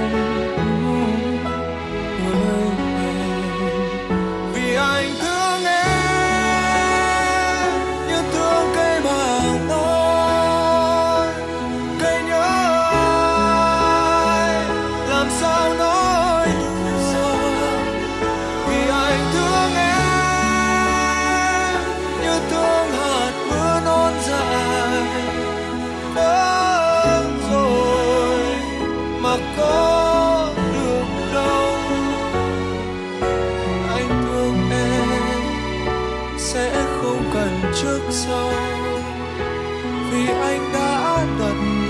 trước sau vì anh đã đặt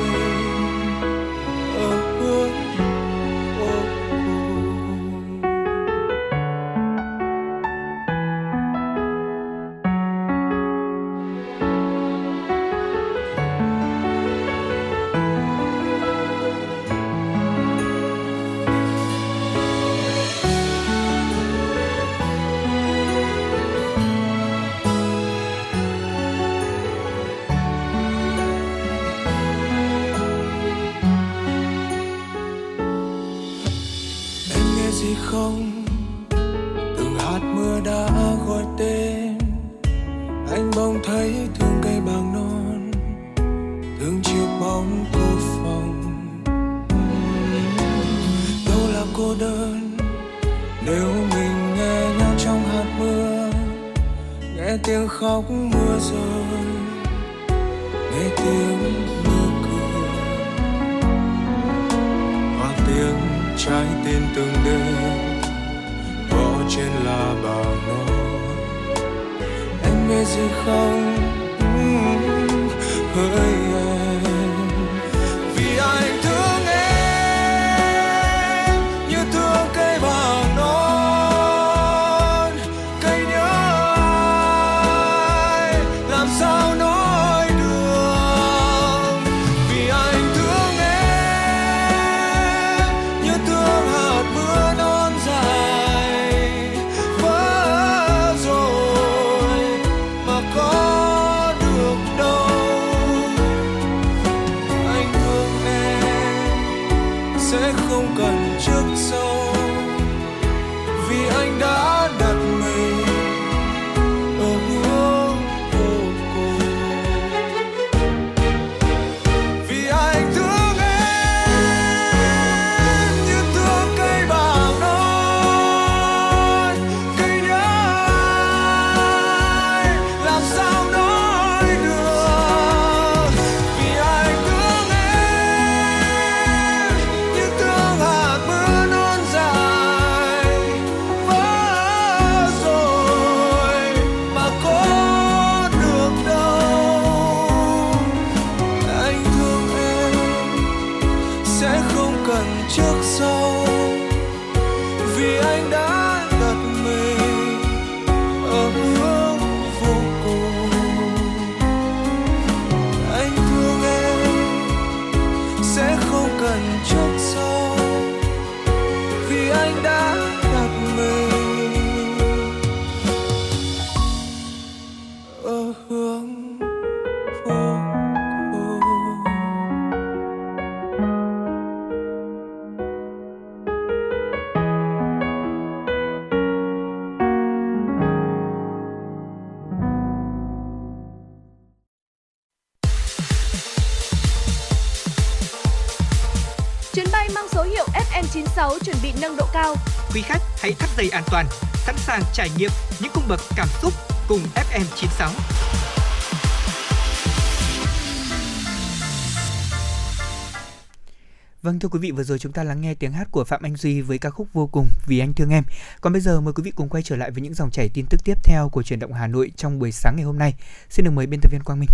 sẽ không cần trước sau. Toàn, sẵn sàng trải nghiệm những cung bậc cảm xúc cùng FM96. Vâng thưa quý vị, vừa rồi chúng ta lắng nghe tiếng hát của Phạm Anh Duy với ca khúc Vô cùng vì anh thương em. Còn bây giờ mời quý vị cùng quay trở lại với những dòng chảy tin tức tiếp theo của truyền động Hà Nội trong buổi sáng ngày hôm nay. Xin được mời biên tập viên Quang Minh.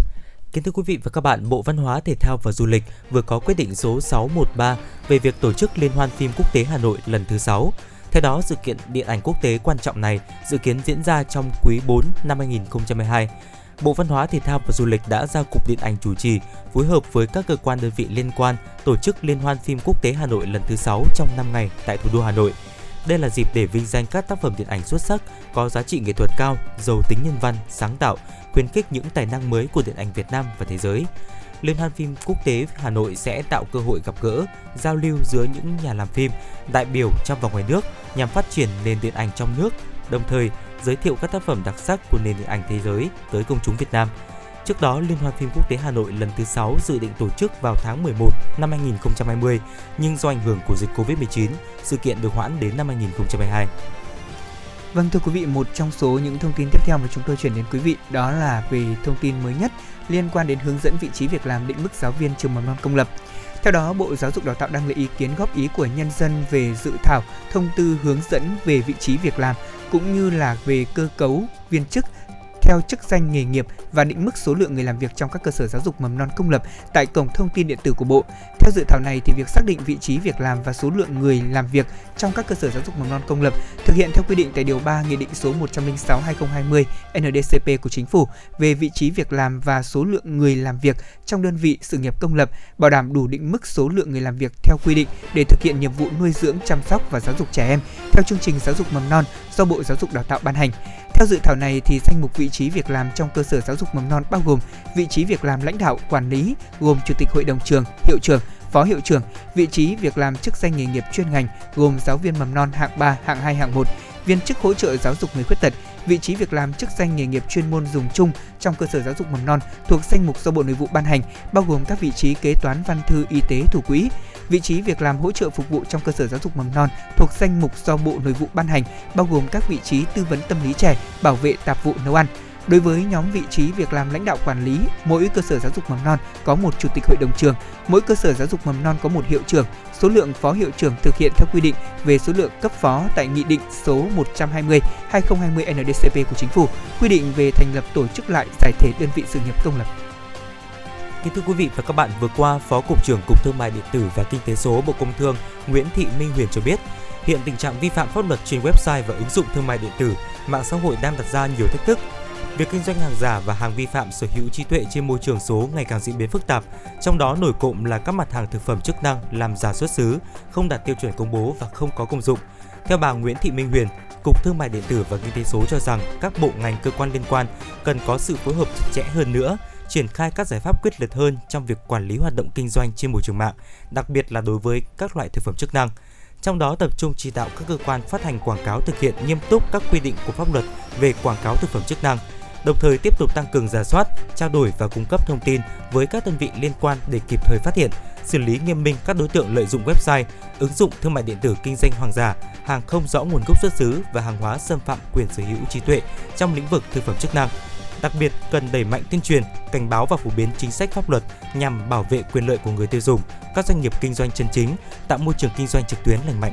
Kính thưa quý vị và các bạn, Bộ Văn hóa, Thể thao và Du lịch vừa có quyết định số 613 về việc tổ chức Liên hoan phim quốc tế Hà Nội lần thứ 6. Theo đó, sự kiện điện ảnh quốc tế quan trọng này dự kiến diễn ra trong quý 4 năm 2022. Bộ Văn hóa, Thể thao và Du lịch đã giao Cục Điện ảnh chủ trì, phối hợp với các cơ quan đơn vị liên quan tổ chức Liên hoan phim quốc tế Hà Nội lần thứ 6 trong 5 ngày tại thủ đô Hà Nội. Đây là dịp để vinh danh các tác phẩm điện ảnh xuất sắc, có giá trị nghệ thuật cao, giàu tính nhân văn, sáng tạo, khuyến khích những tài năng mới của điện ảnh Việt Nam và thế giới. Liên hoan phim quốc tế Hà Nội sẽ tạo cơ hội gặp gỡ, giao lưu giữa những nhà làm phim, đại biểu trong và ngoài nước nhằm phát triển nền điện ảnh trong nước, đồng thời giới thiệu các tác phẩm đặc sắc của nền điện ảnh thế giới tới công chúng Việt Nam. Trước đó, Liên hoan phim quốc tế Hà Nội lần thứ 6 dự định tổ chức vào tháng 11 năm 2020, nhưng do ảnh hưởng của dịch Covid-19, sự kiện được hoãn đến năm 2022. Vâng thưa quý vị, một trong số những thông tin tiếp theo mà chúng tôi chuyển đến quý vị đó là về thông tin mới nhất liên quan đến hướng dẫn vị trí việc làm định mức giáo viên trường mầm non công lập. Theo đó, Bộ Giáo dục Đào tạo đang lấy ý kiến góp ý của nhân dân về dự thảo thông tư hướng dẫn về vị trí việc làm cũng như là về cơ cấu viên chức theo chức danh nghề nghiệp và định mức số lượng người làm việc trong các cơ sở giáo dục mầm non công lập tại cổng thông tin điện tử của Bộ. Theo dự thảo này thì việc xác định vị trí việc làm và số lượng người làm việc trong các cơ sở giáo dục mầm non công lập thực hiện theo quy định tại điều 3 Nghị định số 106/2020 NDCP của Chính phủ về vị trí việc làm và số lượng người làm việc trong đơn vị sự nghiệp công lập, bảo đảm đủ định mức số lượng người làm việc theo quy định để thực hiện nhiệm vụ nuôi dưỡng, chăm sóc và giáo dục trẻ em theo chương trình giáo dục mầm non do Bộ Giáo dục Đào tạo ban hành. Theo dự thảo này thì danh mục vị trí việc làm trong cơ sở giáo dục mầm non bao gồm vị trí việc làm lãnh đạo, quản lý gồm chủ tịch hội đồng trường, hiệu trưởng, phó hiệu trưởng, vị trí việc làm chức danh nghề nghiệp chuyên ngành gồm giáo viên mầm non hạng 3, hạng 2, hạng 1, viên chức hỗ trợ giáo dục người khuyết tật, vị trí việc làm chức danh nghề nghiệp chuyên môn dùng chung trong cơ sở giáo dục mầm non thuộc danh mục do Bộ Nội vụ ban hành, bao gồm các vị trí kế toán văn thư y tế thủ quỹ, vị trí việc làm hỗ trợ phục vụ trong cơ sở giáo dục mầm non thuộc danh mục do Bộ Nội vụ ban hành, bao gồm các vị trí tư vấn tâm lý trẻ, bảo vệ tạp vụ nấu ăn. Đối với nhóm vị trí việc làm lãnh đạo quản lý, mỗi cơ sở giáo dục mầm non có một chủ tịch hội đồng trường, mỗi cơ sở giáo dục mầm non có một hiệu trưởng, số lượng phó hiệu trưởng thực hiện theo quy định về số lượng cấp phó tại Nghị định số 120 2020 NDCP của Chính phủ, quy định về thành lập tổ chức lại giải thể đơn vị sự nghiệp công lập. Kính thưa quý vị và các bạn, vừa qua, Phó Cục trưởng Cục Thương mại điện tử và Kinh tế số Bộ Công Thương Nguyễn Thị Minh Huyền cho biết, hiện tình trạng vi phạm pháp luật trên website và ứng dụng thương mại điện tử, mạng xã hội đang đặt ra nhiều thách thức. Việc kinh doanh hàng giả và hàng vi phạm sở hữu trí tuệ trên môi trường số ngày càng diễn biến phức tạp, trong đó nổi cộm là các mặt hàng thực phẩm chức năng làm giả xuất xứ, không đạt tiêu chuẩn công bố và không có công dụng. Theo bà Nguyễn Thị Minh Huyền, Cục Thương mại điện tử và Kinh tế số cho rằng các bộ ngành cơ quan liên quan cần có sự phối hợp chặt chẽ hơn nữa triển khai các giải pháp quyết liệt hơn trong việc quản lý hoạt động kinh doanh trên môi trường mạng, đặc biệt là đối với các loại thực phẩm chức năng. Trong đó tập trung chỉ đạo các cơ quan phát hành quảng cáo thực hiện nghiêm túc các quy định của pháp luật về quảng cáo thực phẩm chức năng, đồng thời tiếp tục tăng cường giả soát, trao đổi và cung cấp thông tin với các đơn vị liên quan để kịp thời phát hiện, xử lý nghiêm minh các đối tượng lợi dụng website, ứng dụng thương mại điện tử kinh doanh hoàng giả, hàng không rõ nguồn gốc xuất xứ và hàng hóa xâm phạm quyền sở hữu trí tuệ trong lĩnh vực thực phẩm chức năng Đặc biệt cần đẩy mạnh tuyên truyền, cảnh báo và phổ biến chính sách pháp luật nhằm bảo vệ quyền lợi của người tiêu dùng, các doanh nghiệp kinh doanh chân chính, tạo môi trường kinh doanh trực tuyến lành mạnh.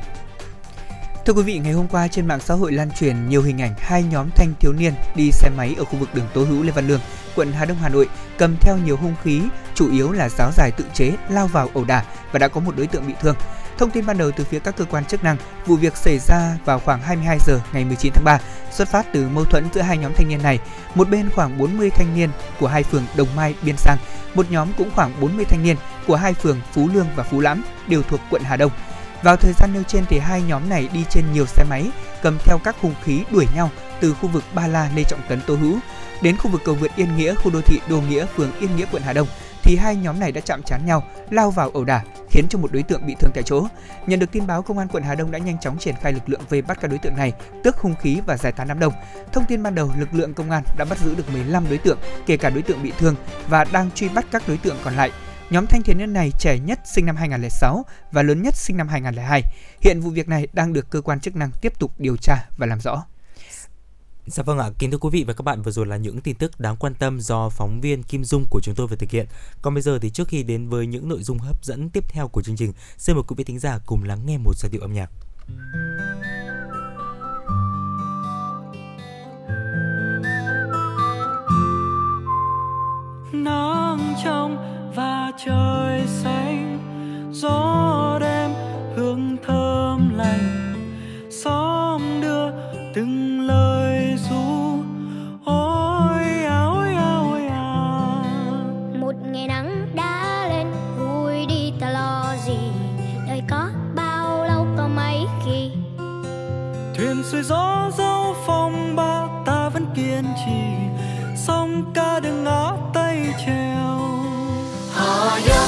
Thưa quý vị, ngày hôm qua trên mạng xã hội lan truyền nhiều hình ảnh hai nhóm thanh thiếu niên đi xe máy ở khu vực đường Tố Hữu Lê Văn Lương, quận Hà Đông Hà Nội, cầm theo nhiều hung khí, chủ yếu là giáo dài tự chế lao vào ẩu đả và đã có một đối tượng bị thương. Thông tin ban đầu từ phía các cơ quan chức năng, vụ việc xảy ra vào khoảng 22 giờ ngày 19 tháng 3, xuất phát từ mâu thuẫn giữa hai nhóm thanh niên này. Một bên khoảng 40 thanh niên của hai phường Đồng Mai, Biên Sang, một nhóm cũng khoảng 40 thanh niên của hai phường Phú Lương và Phú Lãm đều thuộc quận Hà Đông. Vào thời gian nêu trên thì hai nhóm này đi trên nhiều xe máy, cầm theo các hung khí đuổi nhau từ khu vực Ba La Lê Trọng Tấn Tô Hữu đến khu vực cầu vượt Yên Nghĩa, khu đô thị Đô Nghĩa, phường Yên Nghĩa, quận Hà Đông thì hai nhóm này đã chạm trán nhau, lao vào ẩu đả, khiến cho một đối tượng bị thương tại chỗ. Nhận được tin báo, công an quận Hà Đông đã nhanh chóng triển khai lực lượng về bắt các đối tượng này, tước hung khí và giải tán đám đông. Thông tin ban đầu, lực lượng công an đã bắt giữ được 15 đối tượng, kể cả đối tượng bị thương và đang truy bắt các đối tượng còn lại. Nhóm thanh thiếu niên này trẻ nhất sinh năm 2006 và lớn nhất sinh năm 2002. Hiện vụ việc này đang được cơ quan chức năng tiếp tục điều tra và làm rõ. Dạ vâng ạ, kính thưa quý vị và các bạn, vừa rồi là những tin tức đáng quan tâm do phóng viên Kim Dung của chúng tôi vừa thực hiện. Còn bây giờ thì trước khi đến với những nội dung hấp dẫn tiếp theo của chương trình, xin mời quý vị thính giả cùng lắng nghe một giai điệu âm nhạc. nắng trong và trời xanh gió đêm hương thơm lành. Xóm đưa từng lời ru ôi ôi ôi à một ngày nắng đã lên vui đi ta lo gì? Đời có bao lâu có mấy khi? Thuyền xuôi gió dấu phong ba ta vẫn kiên trì. Sông ca đừng ngã tay treo Maya.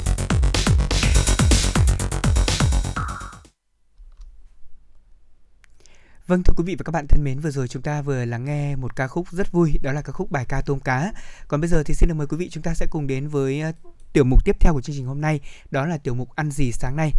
Vâng thưa quý vị và các bạn thân mến, vừa rồi chúng ta vừa lắng nghe một ca khúc rất vui, đó là ca khúc bài ca tôm cá. Còn bây giờ thì xin được mời quý vị chúng ta sẽ cùng đến với ờ, tiểu mục tiếp theo của chương trình hôm nay, đó là tiểu mục ăn gì sáng nay.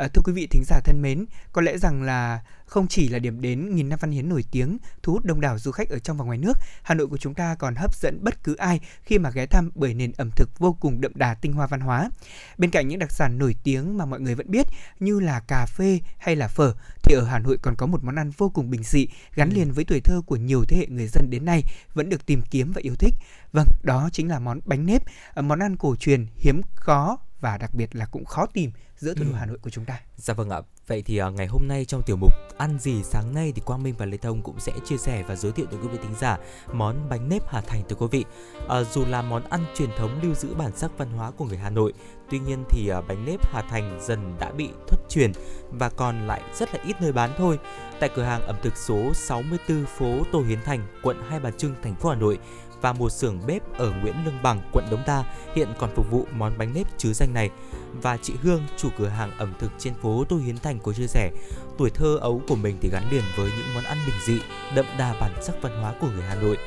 À, thưa quý vị thính giả thân mến, có lẽ rằng là không chỉ là điểm đến nghìn năm văn hiến nổi tiếng, thu hút đông đảo du khách ở trong và ngoài nước, Hà Nội của chúng ta còn hấp dẫn bất cứ ai khi mà ghé thăm bởi nền ẩm thực vô cùng đậm đà tinh hoa văn hóa. Bên cạnh những đặc sản nổi tiếng mà mọi người vẫn biết như là cà phê hay là phở, thì ở Hà Nội còn có một món ăn vô cùng bình dị gắn liền với tuổi thơ của nhiều thế hệ người dân đến nay vẫn được tìm kiếm và yêu thích. Vâng, đó chính là món bánh nếp, ờ, món ăn cổ truyền hiếm có và đặc biệt là cũng khó tìm giữa thủ đô Ừ. Hà Nội của chúng ta. Dạ vâng ạ. Vậy thì à, ngày hôm nay trong tiểu mục ăn gì sáng nay thì Quang Minh và Lê Thông cũng sẽ chia sẻ và giới thiệu tới quý vị thính giả món bánh nếp Hà Thành thưa quý vị. À, dù là món ăn truyền thống lưu giữ bản sắc văn hóa của người Hà Nội, tuy nhiên thì à, bánh nếp Hà Thành dần đã bị thất truyền và còn lại rất là ít nơi bán thôi. Tại cửa hàng ẩm thực số 64 phố Tô Hiến Thành, quận Hai Bà Trưng, thành phố Hà Nội và một xưởng bếp ở Nguyễn Lương Bằng, quận Đống Đa hiện còn phục vụ món bánh nếp chứ danh này. Và chị Hương, chủ cửa hàng ẩm thực trên phố Tô Hiến Thành có chia sẻ, tuổi thơ ấu của mình thì gắn liền với những món ăn bình dị, đậm đà bản sắc văn hóa của người Hà Nội.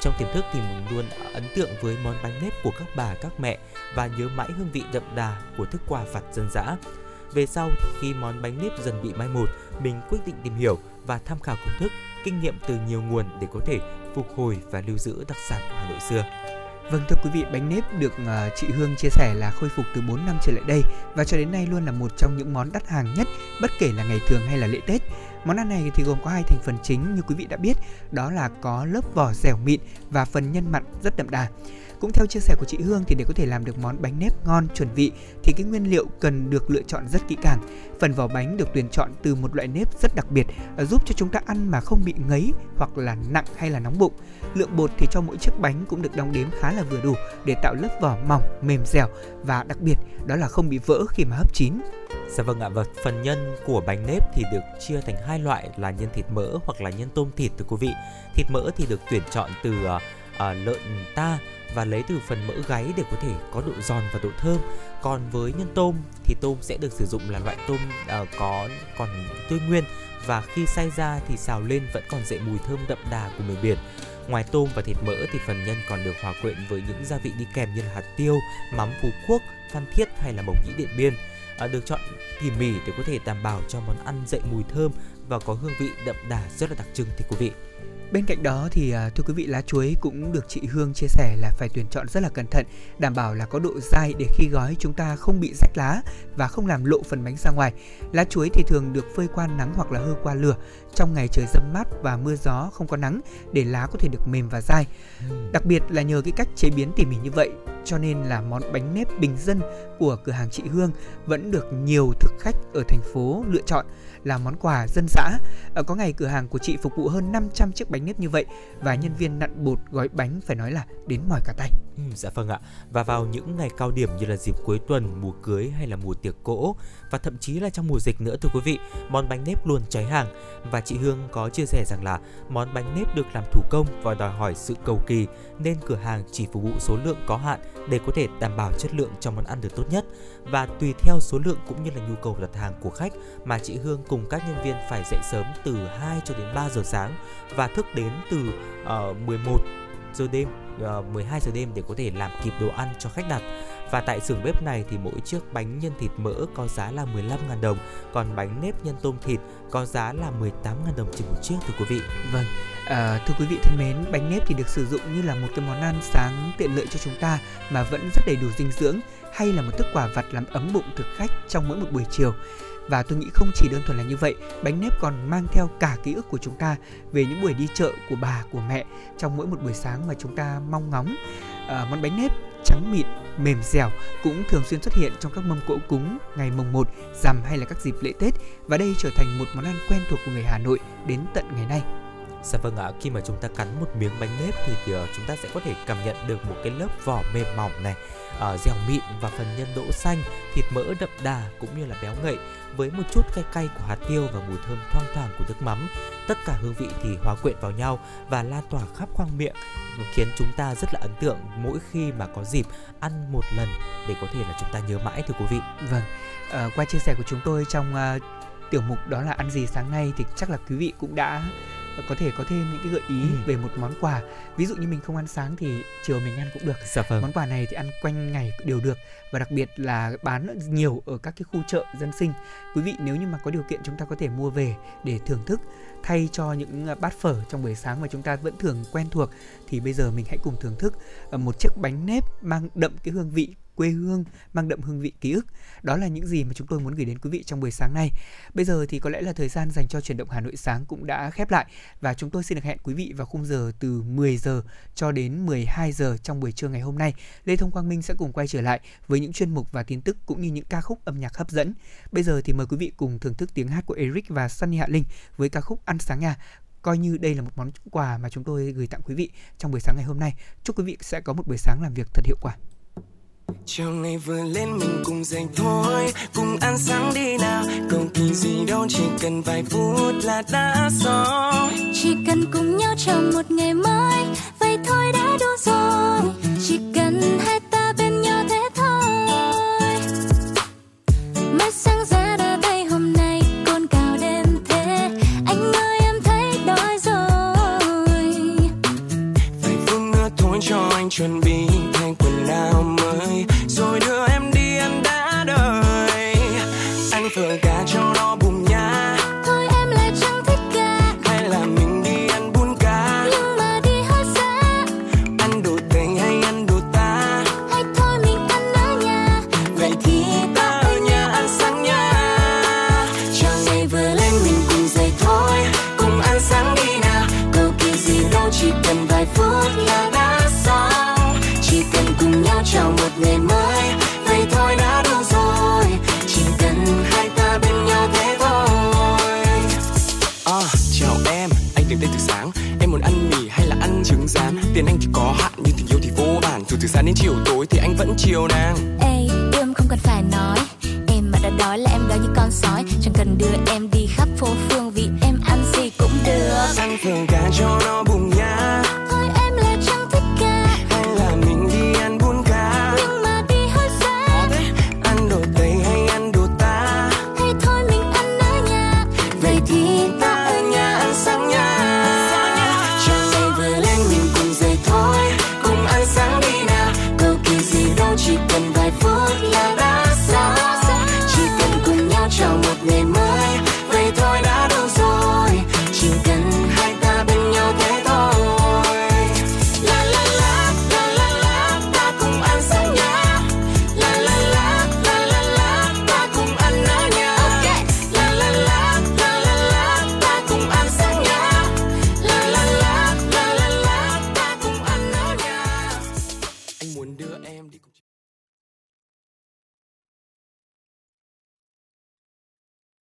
Trong tiềm thức thì mình luôn ấn tượng với món bánh nếp của các bà, các mẹ và nhớ mãi hương vị đậm đà của thức quà vặt dân dã. Về sau thì khi món bánh nếp dần bị mai một, mình quyết định tìm hiểu và tham khảo công thức, kinh nghiệm từ nhiều nguồn để có thể phục hồi và lưu giữ đặc sản của Hà Nội xưa. Vâng thưa quý vị, bánh nếp được uh, chị Hương chia sẻ là khôi phục từ 4 năm trở lại đây và cho đến nay luôn là một trong những món đắt hàng nhất bất kể là ngày thường hay là lễ Tết. Món ăn này thì gồm có hai thành phần chính như quý vị đã biết, đó là có lớp vỏ dẻo mịn và phần nhân mặn rất đậm đà. Cũng theo chia sẻ của chị Hương thì để có thể làm được món bánh nếp ngon chuẩn vị thì cái nguyên liệu cần được lựa chọn rất kỹ càng. Phần vỏ bánh được tuyển chọn từ một loại nếp rất đặc biệt ờ, giúp cho chúng ta ăn mà không bị ngấy hoặc là nặng hay là nóng bụng. Lượng bột thì cho mỗi chiếc bánh cũng được đong đếm khá là vừa đủ để tạo lớp vỏ mỏng, mềm dẻo và đặc biệt đó là không bị vỡ khi mà hấp chín. Dạ vâng ạ, và phần nhân của bánh nếp thì được chia thành hai loại là nhân thịt mỡ hoặc là nhân tôm thịt thưa quý vị. Thịt mỡ thì được tuyển chọn từ uh, uh, lợn ta và lấy từ phần mỡ gáy để có thể có độ giòn và độ thơm. Còn với nhân tôm thì tôm sẽ được sử dụng là loại tôm uh, có còn tươi nguyên và khi xay ra thì xào lên vẫn còn dậy mùi thơm đậm đà của miền biển. Ngoài tôm và thịt mỡ thì phần nhân còn được hòa quyện với những gia vị đi kèm như là hạt tiêu, mắm Phú Quốc, Phan Thiết hay là mộc nhĩ Điện Biên. À, được chọn tỉ mỉ để có thể đảm bảo cho món ăn dậy mùi thơm và có hương vị đậm đà rất là đặc trưng thì quý vị. Bên cạnh đó thì à, thưa quý vị lá chuối cũng được chị Hương chia sẻ là phải tuyển chọn rất là cẩn thận, đảm bảo là có độ dai để khi gói chúng ta không bị rách lá và không làm lộ phần bánh ra ngoài. Lá chuối thì thường được phơi qua nắng hoặc là hơ qua lửa trong ngày trời dâm mát và mưa gió không có nắng để lá có thể được mềm và dai. Đặc biệt là nhờ cái cách chế biến tỉ mỉ như vậy cho nên là món bánh nếp bình dân của cửa hàng chị Hương vẫn được nhiều thực khách ở thành phố lựa chọn là món quà dân dã. À, có ngày cửa hàng của chị phục vụ hơn 500 chiếc bánh nếp như vậy và nhân viên nặn bột gói bánh phải nói là đến mỏi cả tay. Ừ, dạ vâng ạ. Và vào những ngày cao điểm như là dịp cuối tuần, mùa cưới hay là mùa tiệc cỗ và thậm chí là trong mùa dịch nữa thưa quý vị, món bánh nếp luôn cháy hàng và chị Hương có chia sẻ rằng là món bánh nếp được làm thủ công và đòi hỏi sự cầu kỳ nên cửa hàng chỉ phục vụ số lượng có hạn để có thể đảm bảo chất lượng cho món ăn được tốt nhất và tùy theo số lượng cũng như là nhu cầu đặt hàng của khách mà chị Hương cùng các nhân viên phải dậy sớm từ 2 cho đến 3 giờ sáng và thức đến từ ờ, uh, 11 giờ đêm ờ, uh, 12 giờ đêm để có thể làm kịp đồ ăn cho khách đặt. Và tại xưởng bếp này thì mỗi chiếc bánh nhân thịt mỡ có giá là 15.000 đồng, còn bánh nếp nhân tôm thịt có giá là 18.000 đồng trên một chiếc thưa quý vị. Vâng, à, thưa quý vị thân mến, bánh nếp thì được sử dụng như là một cái món ăn sáng tiện lợi cho chúng ta mà vẫn rất đầy đủ dinh dưỡng hay là một thức quà vặt làm ấm bụng thực khách trong mỗi một buổi chiều. Và tôi nghĩ không chỉ đơn thuần là như vậy, bánh nếp còn mang theo cả ký ức của chúng ta về những buổi đi chợ của bà, của mẹ trong mỗi một buổi sáng mà chúng ta mong ngóng. À, món bánh nếp trắng mịn, mềm dẻo cũng thường xuyên xuất hiện trong các mâm cỗ cúng ngày mồng 1, rằm hay là các dịp lễ Tết và đây trở thành một món ăn quen thuộc của người Hà Nội đến tận ngày nay. Dạ vâng ạ, khi mà chúng ta cắn một miếng bánh nếp thì, thì uh, chúng ta sẽ có thể cảm nhận được một cái lớp vỏ mềm mỏng này, uh, dẻo mịn và phần nhân đỗ xanh, thịt mỡ đậm đà cũng như là béo ngậy với một chút cay cay của hạt tiêu và mùi thơm thoang thoảng của nước mắm. Tất cả hương vị thì hòa quyện vào nhau và lan tỏa khắp khoang miệng khiến chúng ta rất là ấn tượng mỗi khi mà có dịp ăn một lần để có thể là chúng ta nhớ mãi thưa quý vị. Vâng, à, qua chia sẻ của chúng tôi trong uh, tiểu mục đó là ăn gì sáng nay thì chắc là quý vị cũng đã có thể có thêm những cái gợi ý ừ. về một món quà ví dụ như mình không ăn sáng thì chiều mình ăn cũng được dạ vâng. món quà này thì ăn quanh ngày đều được và đặc biệt là bán nhiều ở các cái khu chợ dân sinh quý vị nếu như mà có điều kiện chúng ta có thể mua về để thưởng thức thay cho những à, bát phở trong buổi sáng mà chúng ta vẫn thường quen thuộc thì bây giờ mình hãy cùng thưởng thức à, một chiếc bánh nếp mang đậm cái hương vị quê hương, mang đậm hương vị ký ức. Đó là những gì mà chúng tôi muốn gửi đến quý vị trong buổi sáng nay. Bây giờ thì có lẽ là thời gian dành cho chuyển động Hà Nội sáng cũng đã khép lại và chúng tôi xin được hẹn quý vị vào khung giờ từ 10 giờ cho đến 12 giờ trong buổi trưa ngày hôm nay. Lê Thông Quang Minh sẽ cùng quay trở lại với những chuyên mục và tin tức cũng như những ca khúc âm nhạc hấp dẫn. Bây giờ thì mời quý vị cùng thưởng thức tiếng hát của Eric và Sunny Hạ Linh với ca khúc Ăn sáng nhà coi như đây là một món quà mà chúng tôi gửi tặng quý vị trong buổi sáng ngày hôm nay. Chúc quý vị sẽ có một buổi sáng làm việc thật hiệu quả. Chiều ngày vừa lên mình cùng dậy thôi, Cùng ăn sáng đi nào. Cầu kỳ gì đâu, chỉ cần vài phút là đã xong Chỉ cần cùng nhau chào một ngày mới, Vậy thôi đã đủ rồi. Chỉ cần hai phút thôi cho anh chuẩn bị thay quần áo mới. Rồi đưa em đi ăn đã đời Anh vừa gà cho nó